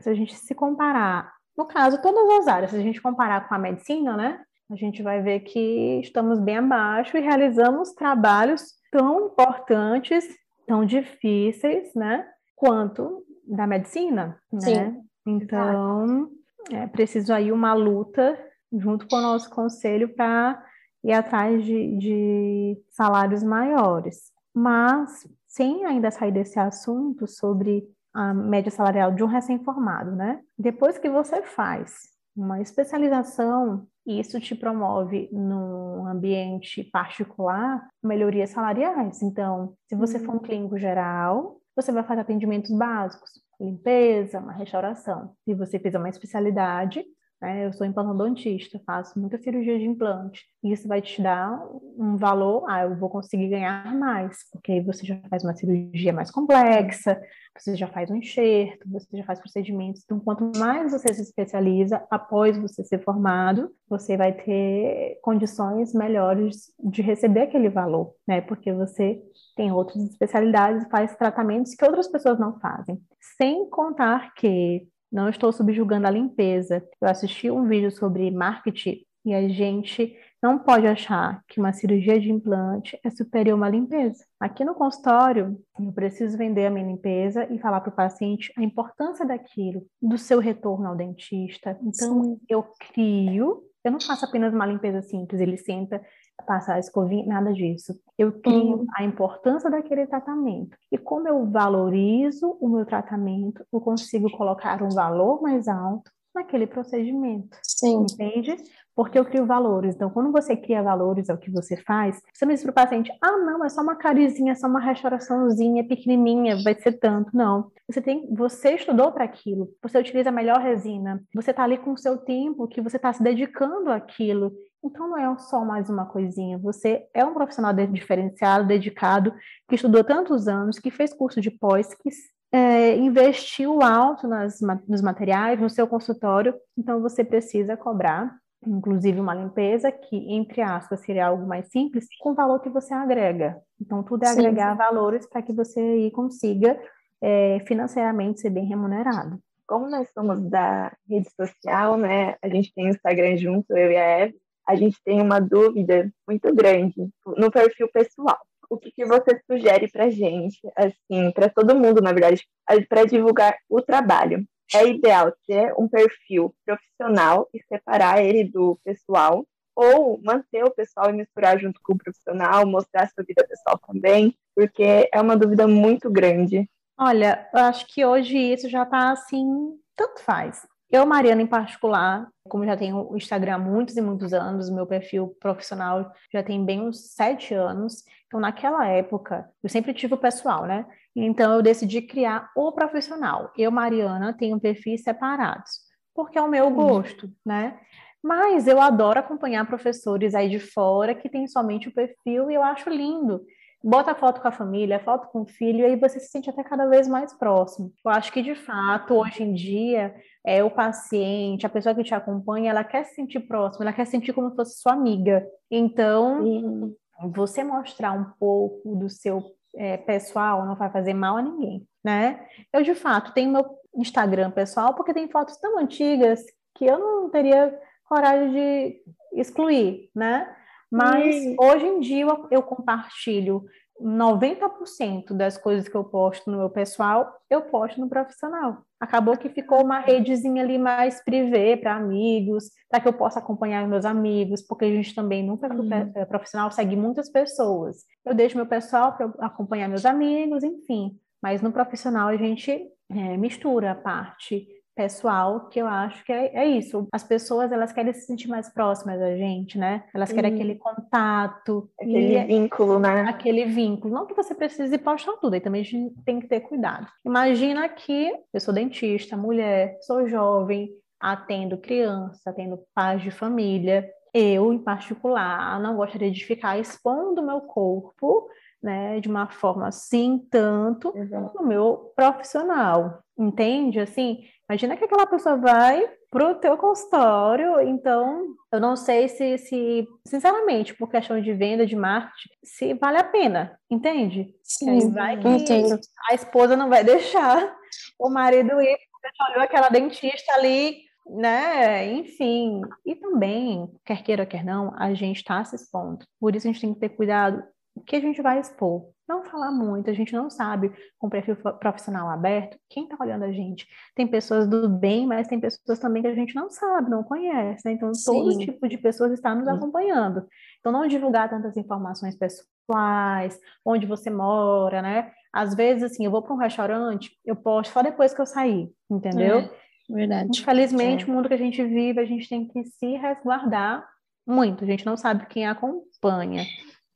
se a gente se comparar, no caso, todas as áreas, se a gente comparar com a medicina, né, a gente vai ver que estamos bem abaixo e realizamos trabalhos tão importantes, tão difíceis, né, quanto da medicina, né? Então, é preciso aí uma luta junto com o nosso conselho para ir atrás de, de salários maiores. Mas, sem ainda sair desse assunto sobre a média salarial de um recém-formado, né? Depois que você faz uma especialização, isso te promove num ambiente particular melhorias salariais. Então, se você for um uhum. clínico geral, você vai fazer atendimentos básicos, limpeza, uma restauração. Se você fizer uma especialidade, né? Eu sou implantodontista, faço muita cirurgia de implante. Isso vai te dar um valor, ah, eu vou conseguir ganhar mais, porque você já faz uma cirurgia mais complexa, você já faz um enxerto, você já faz procedimentos. Então, quanto mais você se especializa após você ser formado, você vai ter condições melhores de receber aquele valor, né? Porque você tem outras especialidades e faz tratamentos que outras pessoas não fazem. Sem contar que não estou subjugando a limpeza. Eu assisti um vídeo sobre marketing e a gente não pode achar que uma cirurgia de implante é superior a uma limpeza. Aqui no consultório, eu preciso vender a minha limpeza e falar para o paciente a importância daquilo, do seu retorno ao dentista. Então, Sim. eu crio, eu não faço apenas uma limpeza simples, ele senta, passar a escovinha, nada disso. Eu tenho a importância daquele tratamento. E como eu valorizo o meu tratamento, eu consigo colocar um valor mais alto naquele procedimento. Sim. Entende? Porque eu crio valores. Então, quando você cria valores ao que você faz, você não diz para o paciente, ah, não, é só uma carizinha, é só uma restauraçãozinha pequenininha, vai ser tanto. Não. Você tem, você estudou para aquilo, você utiliza a melhor resina, você está ali com o seu tempo, que você está se dedicando àquilo. Então não é só mais uma coisinha, você é um profissional diferenciado, dedicado, que estudou tantos anos, que fez curso de pós, que é, investiu alto nas, nos materiais, no seu consultório, então você precisa cobrar inclusive uma limpeza, que, entre aspas, seria algo mais simples, com o valor que você agrega. Então, tudo é Sim. agregar valores para que você aí consiga é, financeiramente ser bem remunerado. Como nós somos da rede social, né? A gente tem Instagram junto, eu e a Eve, a gente tem uma dúvida muito grande no perfil pessoal. O que, que você sugere para gente, assim, para todo mundo, na verdade, para divulgar o trabalho? É ideal ter um perfil profissional e separar ele do pessoal, ou manter o pessoal e misturar junto com o profissional, mostrar sua vida pessoal também, porque é uma dúvida muito grande. Olha, eu acho que hoje isso já está assim, tanto faz. Eu, Mariana, em particular, como já tenho o Instagram há muitos e muitos anos, meu perfil profissional já tem bem uns sete anos. Então, naquela época, eu sempre tive o pessoal, né? Então, eu decidi criar o profissional. Eu, Mariana, tenho perfis separados, porque é o meu gosto, uhum. né? Mas eu adoro acompanhar professores aí de fora que têm somente o perfil e eu acho lindo bota foto com a família, foto com o filho, e aí você se sente até cada vez mais próximo. Eu acho que, de fato, hoje em dia, é, o paciente, a pessoa que te acompanha, ela quer se sentir próxima, ela quer sentir como se fosse sua amiga. Então, você mostrar um pouco do seu é, pessoal não vai fazer mal a ninguém, né? Eu, de fato, tenho meu Instagram pessoal porque tem fotos tão antigas que eu não teria coragem de excluir, né? Mas hoje em dia eu, compartilho 90% das coisas que eu posto no meu pessoal, eu posto no profissional. Acabou que ficou uma redezinha ali mais privê para amigos, para que eu possa acompanhar meus amigos, porque a gente também nunca uhum. é profissional segue muitas pessoas. Eu deixo meu pessoal para acompanhar meus amigos, enfim. Mas no profissional a gente é, mistura a parte pessoal que eu acho que é, é, isso. As pessoas elas querem se sentir mais próximas da gente, né? Elas querem aquele contato, aquele e, vínculo, né? Aquele vínculo. Não que você precise postar tudo, aí também a gente tem que ter cuidado. Imagina que eu sou dentista, mulher, sou jovem, atendo criança, atendo pais de família. Eu, em particular, não gostaria de ficar expondo o meu corpo né, de uma forma assim, tanto Exato. no meu profissional, entende? Assim, imagina que aquela pessoa vai para o teu consultório, então eu não sei se, se, sinceramente, por questão de venda, de marketing, se vale a pena, entende? Sim, vai que entendo. a esposa não vai *laughs* deixar o marido ir, porque olhou aquela dentista ali né? Enfim, e também, quer queira, quer não, a gente está se expondo. Por isso a gente tem que ter cuidado o que a gente vai expor. Não falar muito, a gente não sabe com perfil profissional aberto quem está olhando a gente. Tem pessoas do bem, mas tem pessoas também que a gente não sabe, não conhece. Né? Então, Sim. todo tipo de pessoas está nos acompanhando. Então, não divulgar tantas informações pessoais, onde você mora, né? Às vezes, assim, eu vou para um restaurante, eu posto só depois que eu sair, entendeu? É, verdade. Infelizmente, é. o mundo que a gente vive, a gente tem que se resguardar muito. A gente não sabe quem acompanha.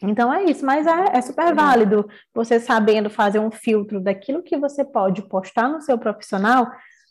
Então é isso, mas é, é, super válido você sabendo fazer um filtro daquilo que você pode postar no seu profissional,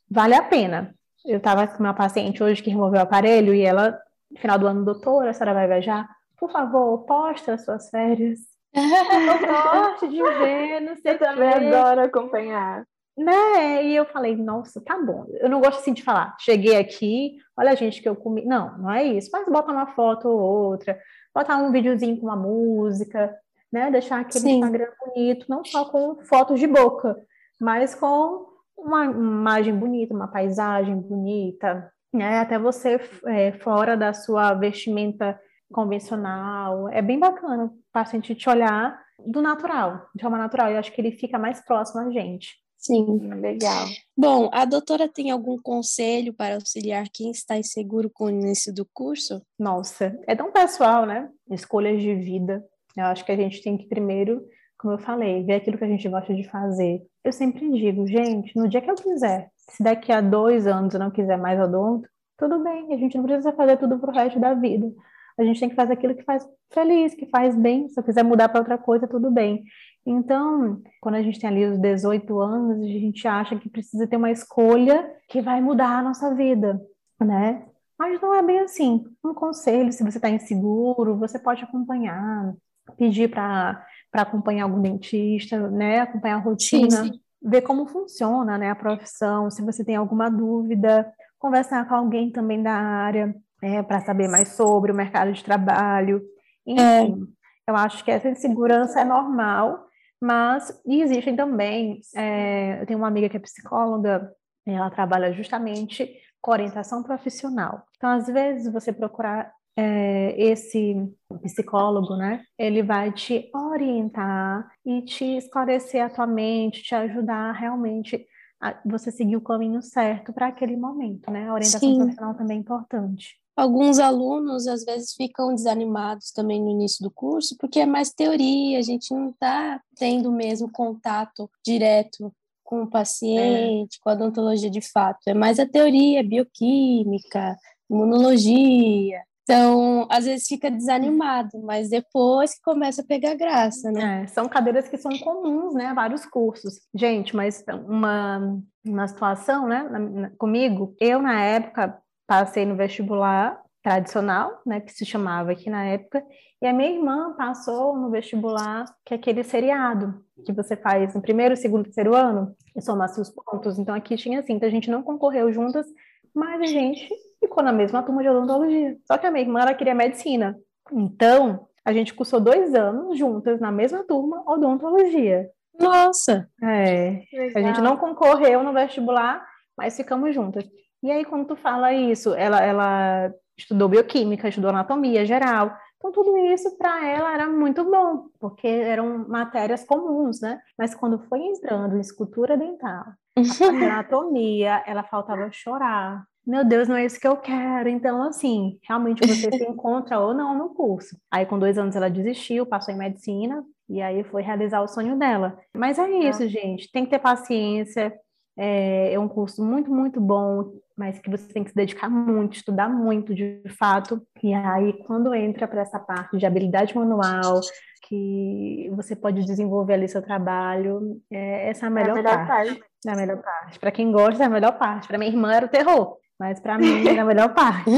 vale a pena. Eu estava com uma paciente hoje que removeu o aparelho e ela, no final do ano, doutora, a senhora vai viajar? Por favor, posta as suas férias. Eu gosto de ver, não sei Eu também adoro acompanhar. Né? E eu falei, nossa, tá bom. Eu não gosto assim de falar, cheguei aqui, olha a gente que eu comi. Não, não é isso. Mas bota uma foto ou outra botar um videozinho com uma música, né? Deixar aquele Sim. Instagram bonito, não só com fotos de boca, mas com uma imagem bonita, uma paisagem bonita, né? Até você é, fora da sua vestimenta convencional. É bem bacana o paciente te olhar do natural, de forma natural. Eu acho que ele fica mais próximo a gente. Sim, legal. Bom, a doutora tem algum conselho para auxiliar quem está inseguro com o início do curso? Nossa, é tão pessoal, né? Escolhas de vida. Eu acho que a gente tem que primeiro, como eu falei, ver aquilo que a gente gosta de fazer. Eu sempre digo, gente, no dia que eu quiser, se daqui a dois anos eu não quiser mais odonto, tudo bem, a gente não precisa fazer tudo pro resto da vida. A gente tem que fazer aquilo que faz feliz, que faz bem. Se eu quiser mudar para outra coisa, tudo bem. Então, quando a gente tem ali os 18 anos, a gente acha que precisa ter uma escolha que vai mudar a nossa vida, né? Mas não é bem assim. Um conselho, se você está inseguro, você pode acompanhar, pedir para acompanhar algum dentista, né? Acompanhar a rotina, sim, sim. ver como funciona né, a profissão, se você tem alguma dúvida, conversar com alguém também da área, é, para saber mais sobre o mercado de trabalho. Enfim, é. eu acho que essa insegurança é normal, mas existem também. É, eu tenho uma amiga que é psicóloga, ela trabalha justamente com orientação profissional. Então, às vezes, você procurar é, esse psicólogo, né? Ele vai te orientar e te esclarecer a tua mente, te ajudar realmente a você seguir o caminho certo para aquele momento, né? A orientação Sim. profissional também é importante. Alguns alunos às vezes ficam desanimados também no início do curso, porque é mais teoria, a gente não está tendo mesmo contato direto com o paciente, é. com a odontologia de fato. É mais a teoria, bioquímica, imunologia. Então, às vezes fica desanimado, mas depois que começa a pegar graça, né? É, são cadeiras que são comuns, né? Vários cursos. Gente, mas uma, uma situação, né? Comigo, eu na época passei no vestibular tradicional, né? Que se chamava aqui na época, e a minha irmã passou no vestibular, que é aquele seriado que você faz no primeiro, segundo, terceiro ano, e soma-se os pontos. Então aqui tinha assim, então a gente não concorreu juntas, mas a gente ficou na mesma turma de odontologia. Só que a minha irmã ela queria medicina. Então, a gente cursou dois anos juntas na mesma turma, odontologia. Nossa! É. A gente não concorreu no vestibular, mas ficamos juntas. E aí, quando tu fala isso, ela, ela estudou bioquímica, estudou anatomia geral. Então, tudo isso para ela era muito bom, porque eram matérias comuns, né? Mas quando foi entrando em escultura dental, *laughs* anatomia, ela faltava chorar, meu Deus, não é isso que eu quero. Então, assim, realmente você se encontra ou não no curso. Aí, com dois anos, ela desistiu, passou em medicina, e aí foi realizar o sonho dela. Mas é isso, gente, tem que ter paciência. É, é um curso muito, muito bom, mas que você tem que se dedicar muito, estudar muito, de fato. E aí, quando entra para essa parte de habilidade manual, que você pode desenvolver ali seu trabalho, é, essa é a melhor, é a melhor parte. parte. É a melhor parte. Para quem gosta, é a melhor parte. Para minha irmã era o terror. Mas para mim *laughs* era a melhor parte.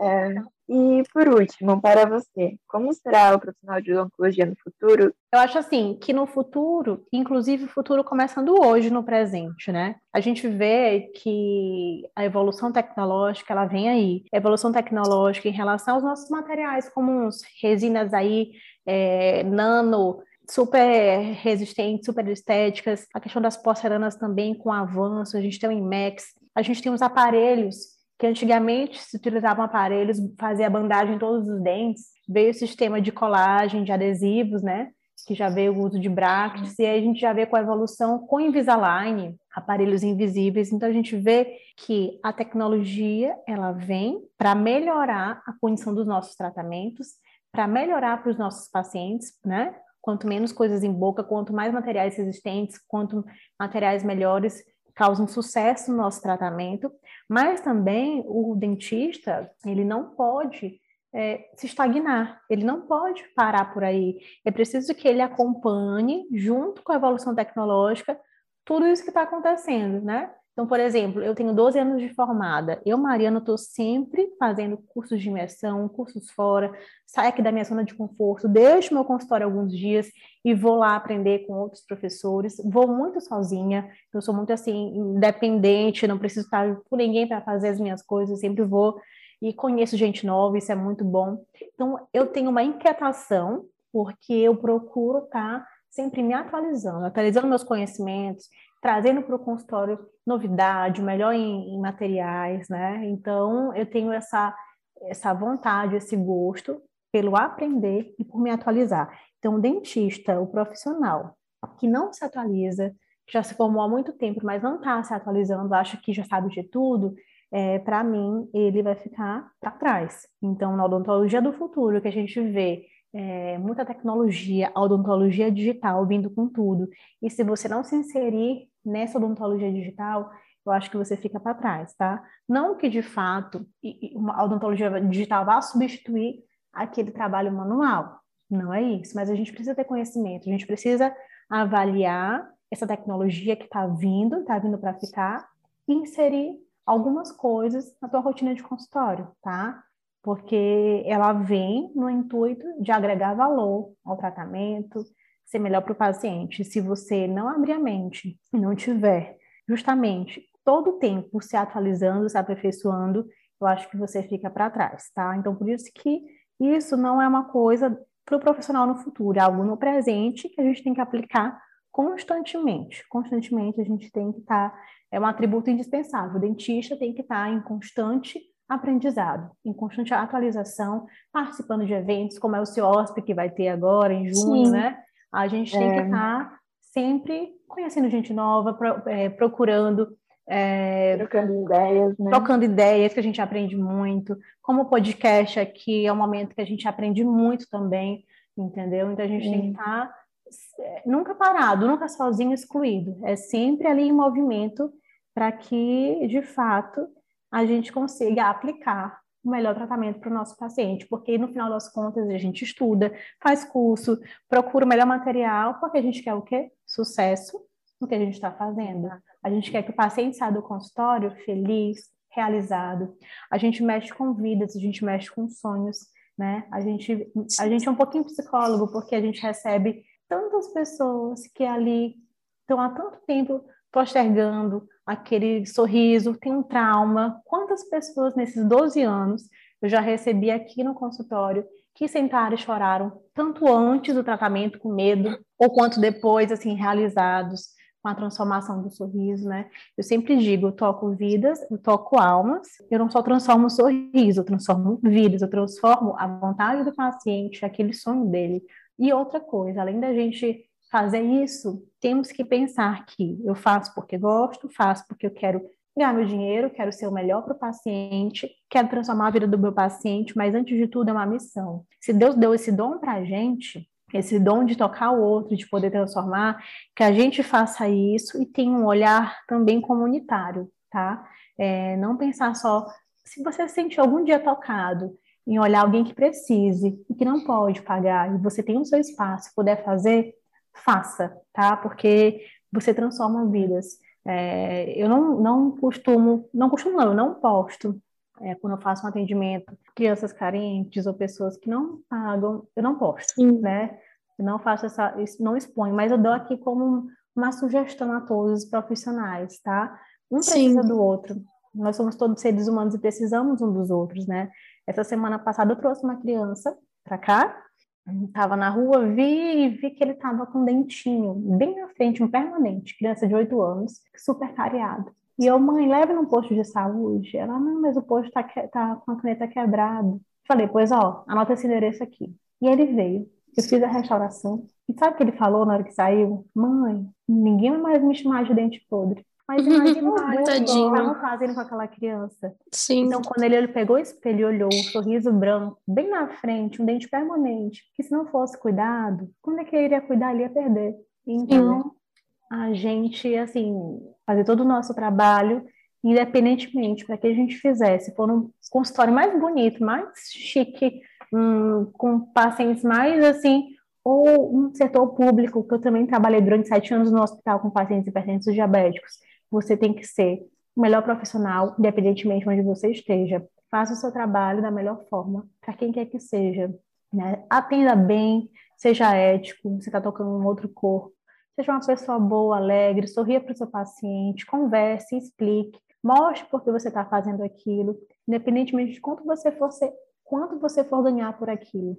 é. E por último, para você, como será o profissional de odontologia no futuro? Eu acho assim que no futuro, inclusive o futuro começando hoje no presente, né? A gente vê que a evolução tecnológica ela vem aí. A evolução tecnológica em relação aos nossos materiais comuns, resinas aí, é, nano, super resistentes, super estéticas. A questão das porcelanas também com avanço. A gente tem o IMEX, a gente tem os aparelhos, que antigamente se utilizavam aparelhos, fazia bandagem em todos os dentes. Veio o sistema de colagem, de adesivos, né? Que já veio o uso de brackets, e aí a gente já vê com a evolução com Invisalign, aparelhos invisíveis. Então a gente vê que a tecnologia ela vem para melhorar a condição dos nossos tratamentos, para melhorar para os nossos pacientes, né? Quanto menos coisas em boca, quanto mais materiais resistentes, quanto materiais melhores, causam sucesso no nosso tratamento, mas também o dentista, ele não pode é, se estagnar, ele não pode parar por aí. É preciso que ele acompanhe, junto com a evolução tecnológica, tudo isso que está acontecendo, né? Então, por exemplo, eu tenho 12 anos de formada. Eu, Mariana, estou sempre fazendo cursos de imersão, cursos fora, saio aqui da minha zona de conforto, deixo meu consultório alguns dias e vou lá aprender com outros professores. Vou muito sozinha, eu sou muito assim, independente, não preciso estar por ninguém para fazer as minhas coisas, sempre vou e conheço gente nova, isso é muito bom. Então, eu tenho uma inquietação, porque eu procuro estar tá sempre me atualizando, atualizando meus conhecimentos, trazendo para o consultório novidade, melhor em, em, materiais, né? Então, eu tenho essa, essa vontade, esse gosto pelo aprender e por me atualizar. Então, o dentista, o profissional que não se atualiza, que já se formou há muito tempo, mas não está se atualizando, acha que já sabe de tudo, é, para mim, ele vai ficar para trás. Então, na odontologia do futuro, que a gente vê é, muita tecnologia, a odontologia digital vindo com tudo. E se você não se inserir nessa odontologia digital, eu acho que você fica para trás, tá? Não que de fato a odontologia digital vá substituir aquele trabalho manual, não é isso, mas a gente precisa ter conhecimento, a gente precisa avaliar essa tecnologia que está vindo, está vindo para ficar, e inserir algumas coisas na tua rotina de consultório, tá? Porque ela vem no intuito de agregar valor ao tratamento, ser melhor para o paciente. Se você não abrir a mente e não tiver justamente todo o tempo se atualizando, se aperfeiçoando, eu acho que você fica para trás, tá? Então, por isso que isso não é uma coisa para o profissional no futuro, é algo no presente que a gente tem que aplicar constantemente. Constantemente a gente tem que estar, tá, é um atributo indispensável. O dentista tem que estar tá em constante aprendizado, em constante atualização, participando de eventos, como é o CIOSP, que vai ter agora em junho, Sim. né? A gente é. tem que estar tá sempre conhecendo gente nova, pro, é, procurando. É, trocando ideias, né? Trocando ideias, que a gente aprende muito. Como o podcast aqui é um momento que a gente aprende muito também, entendeu? Então a gente Sim. tem que estar é, nunca parado, nunca sozinho, excluído. É sempre ali em movimento para que, de fato, a gente consiga aplicar o melhor tratamento para o nosso paciente, porque no final das contas a gente estuda, faz curso, procura o melhor material, porque a gente quer o quê? Sucesso no que a gente está fazendo. A gente quer que o paciente saia do consultório feliz, realizado. A gente mexe com vidas, a gente mexe com sonhos, né? A gente, a gente é um pouquinho psicólogo, porque a gente recebe tantas pessoas que ali estão há tanto tempo postergando aquele sorriso, tem um trauma. Quantas pessoas nesses 12 anos eu já recebi aqui no consultório que sentaram e choraram, tanto antes do tratamento com medo, ou quanto depois, assim, realizados com a transformação do sorriso, né? Eu sempre digo, eu toco vidas, eu toco almas, eu não só transformo o sorriso, eu transformo vidas, eu transformo a vontade do paciente, aquele sonho dele. E outra coisa, além da gente fazer isso, temos que pensar que eu faço porque gosto, faço porque eu quero ganhar meu dinheiro, quero ser o melhor para o paciente, quero transformar a vida do meu paciente, mas antes de tudo é uma missão. Se Deus deu esse dom para a gente, esse dom de tocar o outro, de poder transformar, que a gente faça isso e tenha um olhar também comunitário, tá? É, não pensar só, se você se sente algum dia tocado em olhar alguém que precise e que não pode pagar, e você tem o seu espaço, puder fazer, faça, tá? Porque você transforma vidas. É, eu não, não costumo, não costumo não, eu não posto é, quando eu faço um atendimento, crianças carentes ou pessoas que não pagam, eu não posto, Sim. né? Eu não faço essa, não exponho, mas eu dou aqui como uma sugestão a todos os profissionais, tá? Um precisa Sim. do outro. Nós somos todos seres humanos e precisamos um dos outros, né? Essa semana passada eu trouxe uma criança para cá, Estava na rua, vi e vi que ele estava com um dentinho bem na frente, um permanente, criança de 8 anos, super cariado. E eu, mãe, leve no posto de saúde. Ela, não, mas o posto tá, tá com a caneta quebrada. Falei, pois ó, anota esse endereço aqui. E ele veio. Eu fiz a restauração. E sabe o que ele falou na hora que saiu? Mãe, ninguém mais me chamar de dente podre. Mas imagina *laughs* o que estavam fazendo com aquela criança. Sim. Então, quando ele, ele pegou o espelho e olhou, um sorriso branco, bem na frente, um dente permanente, que se não fosse cuidado, quando é que ele iria cuidar? Ele ia perder. Então, Sim. a gente, assim, fazer todo o nosso trabalho, independentemente, para que a gente fizesse, for um consultório mais bonito, mais chique, hum, com pacientes mais, assim, ou um setor público, que eu também trabalhei durante sete anos no hospital com pacientes hipertensos diabéticos, você tem que ser o melhor profissional, independentemente de onde você esteja. Faça o seu trabalho da melhor forma, para quem quer que seja. Né? Atenda bem, seja ético, você está tocando um outro corpo. Seja uma pessoa boa, alegre, sorria para o seu paciente, converse, explique, mostre por que você está fazendo aquilo, independentemente de quanto você for, ser, quanto você for ganhar por aquilo.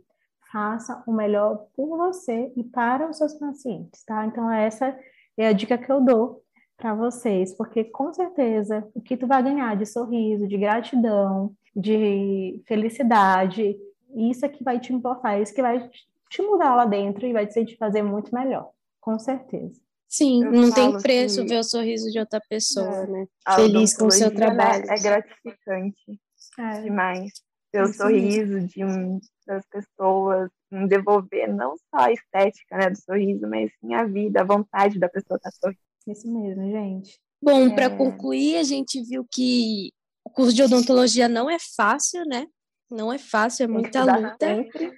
Faça o melhor por você e para os seus pacientes, tá? Então, essa é a dica que eu dou para vocês, porque com certeza o que tu vai ganhar de sorriso, de gratidão, de felicidade, isso é que vai te importar, isso que vai te mudar lá dentro e vai te fazer muito melhor, com certeza. Sim, eu não tem preço que... ver o sorriso de outra pessoa, é. né? Feliz com o seu trabalho. É, gratificante é. demais. Ver o sorriso de um, das pessoas, um devolver não só a estética né, do sorriso, mas sim a vida, a vontade da pessoa estar sorrindo. Isso mesmo, gente. Bom, é... para concluir, a gente viu que o curso de odontologia não é fácil, né? Não é fácil, é muita luta. Sempre.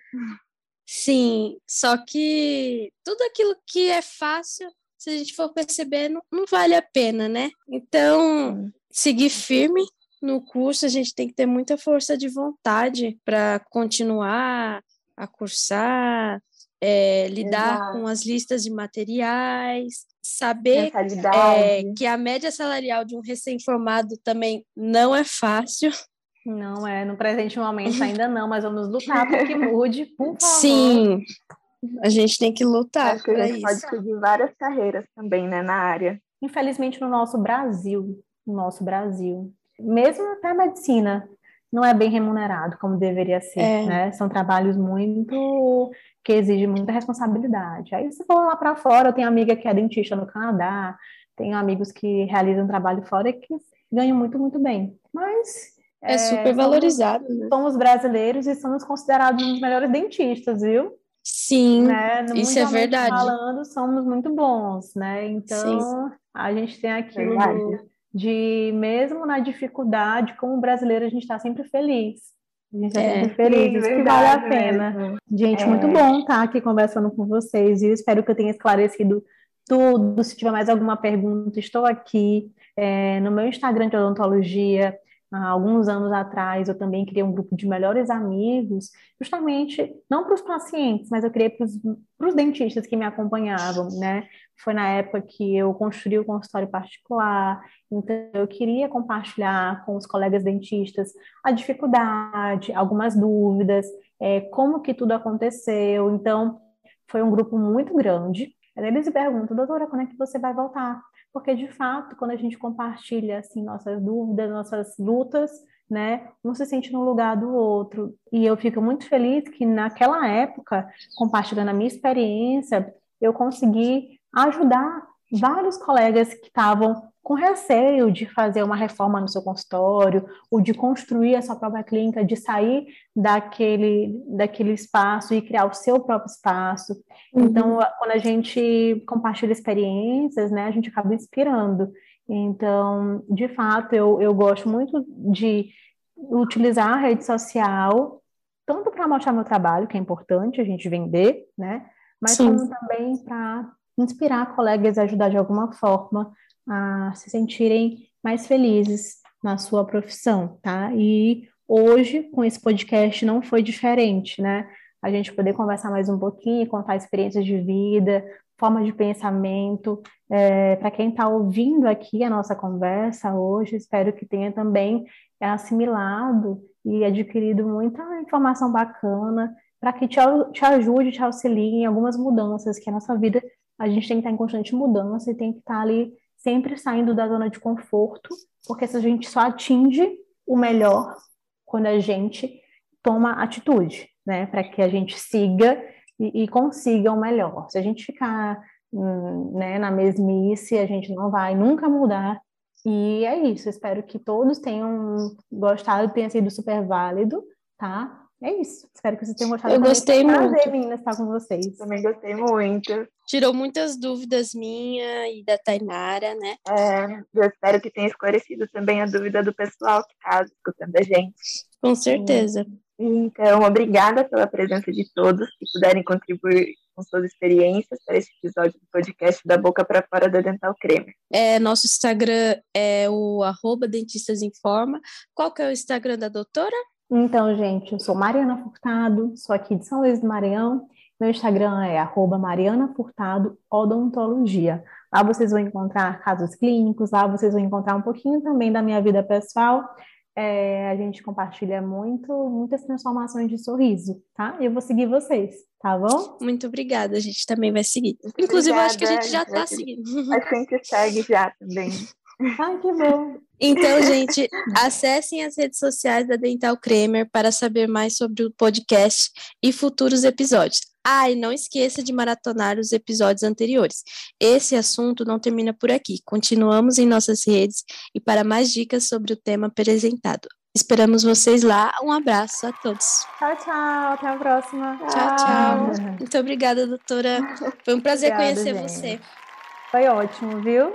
Sim, só que tudo aquilo que é fácil, se a gente for perceber, não, não vale a pena, né? Então, seguir firme no curso, a gente tem que ter muita força de vontade para continuar a cursar, é, lidar Exato. com as listas de materiais, saber é, que a média salarial de um recém-formado também não é fácil. Não é, no presente momento ainda não, mas vamos lutar para que mude, por favor. Sim, a gente tem que lutar Acho que a gente isso. pode seguir várias carreiras também, né, na área. Infelizmente, no nosso Brasil, no nosso Brasil, mesmo até a medicina, não é bem remunerado como deveria ser, É. né? São trabalhos muito que exigem muita responsabilidade. Aí você for lá para fora, eu tenho amiga que é dentista no Canadá, tenho amigos que realizam trabalho fora e que ganham muito, muito bem. Mas É super somos- valorizado, né? Somos brasileiros e somos considerados um dos melhores dentistas, viu? Sim, né? Isso é verdade. falando, somos muito bons, né? Então, a gente tem aquilo Verdade. de, mesmo na dificuldade, como brasileiro, a gente está sempre feliz. A gente está É. sempre feliz, que vale a pena. mesmo. Gente, É. muito bom estar aqui conversando com vocês, e eu espero que eu tenha esclarecido tudo. Se tiver mais alguma pergunta, estou aqui é, no meu Instagram de odontologia. Há alguns anos atrás, eu também criei um grupo de melhores amigos, justamente não para os pacientes, mas eu criei para os dentistas que me acompanhavam, né? Foi na época que eu construí o consultório particular, então eu queria compartilhar com os colegas dentistas a dificuldade, algumas dúvidas, é, como que tudo aconteceu. Então, foi um grupo muito grande. Eles me perguntam, doutora, quando é que você vai voltar? Porque, de fato, quando a gente compartilha, assim, nossas dúvidas, nossas lutas, né, um se sente no lugar do outro. E eu fico muito feliz que, naquela época, compartilhando a minha experiência, eu consegui ajudar vários colegas que estavam com receio de fazer uma reforma no seu consultório, ou de construir a sua própria clínica, de sair daquele, daquele espaço e criar o seu próprio espaço. Então, quando a gente compartilha experiências, né, a gente acaba inspirando. Então, de fato, eu, eu gosto muito de utilizar a rede social, tanto para mostrar meu trabalho, que é importante a gente vender, né, mas Sim. como também para inspirar colegas e ajudar de alguma forma a se sentirem mais felizes na sua profissão, tá? E hoje, com esse podcast, não foi diferente, né? A gente poder conversar mais um pouquinho, contar experiências de vida, forma de pensamento. É, para quem está ouvindo aqui a nossa conversa hoje, espero que tenha também assimilado e adquirido muita informação bacana para que te, te ajude, te auxilie em algumas mudanças que a nossa vida a gente tem que estar em constante mudança e tem que estar ali sempre saindo da zona de conforto, porque se a gente só atinge o melhor quando a gente toma atitude, né, para que a gente siga e, e, consiga o melhor. Se a gente ficar hum, né, na mesmice, a gente não vai nunca mudar. E é isso. Espero que todos tenham gostado, tenha sido super válido, tá? É isso. Espero que vocês tenham gostado. Eu gostei um muito. prazer, meninas, estar com vocês. Também gostei muito. Tirou muitas dúvidas minha e da Tainara, né? É, eu espero que tenha esclarecido também a dúvida do pessoal que está escutando a gente. Com certeza. Então, obrigada pela presença de todos que puderem contribuir com suas experiências para este episódio do podcast da Boca para Fora da Dental Creme. É, nosso Instagram é o arroba Dentistas Informa. Qual que é o Instagram da doutora? Então, gente, eu sou Mariana Furtado, sou aqui de São Luís do Maranhão. Meu Instagram é arroba Mariana Furtado Odontologia. Lá vocês vão encontrar casos clínicos, lá vocês vão encontrar um pouquinho também da minha vida pessoal. É, a gente compartilha muito, muitas transformações de sorriso, tá? E eu vou seguir vocês, tá bom? Muito obrigada, a gente também vai seguir. Inclusive, eu acho que a obrigada, gente já está seguindo. A gente segue já também. *laughs* Ai, que bom! Então, gente, acessem as redes sociais da Dental Cremer para saber mais sobre o podcast e futuros episódios. Ah, e não esqueça de maratonar os episódios anteriores. Esse assunto não termina por aqui. Continuamos em nossas redes e para mais dicas sobre o tema apresentado. Esperamos vocês lá. Um abraço a todos. Tchau, tchau. Até a próxima. Tchau, tchau. Muito obrigada, doutora. Foi um prazer Obrigada, conhecer gente. você. Foi ótimo, viu?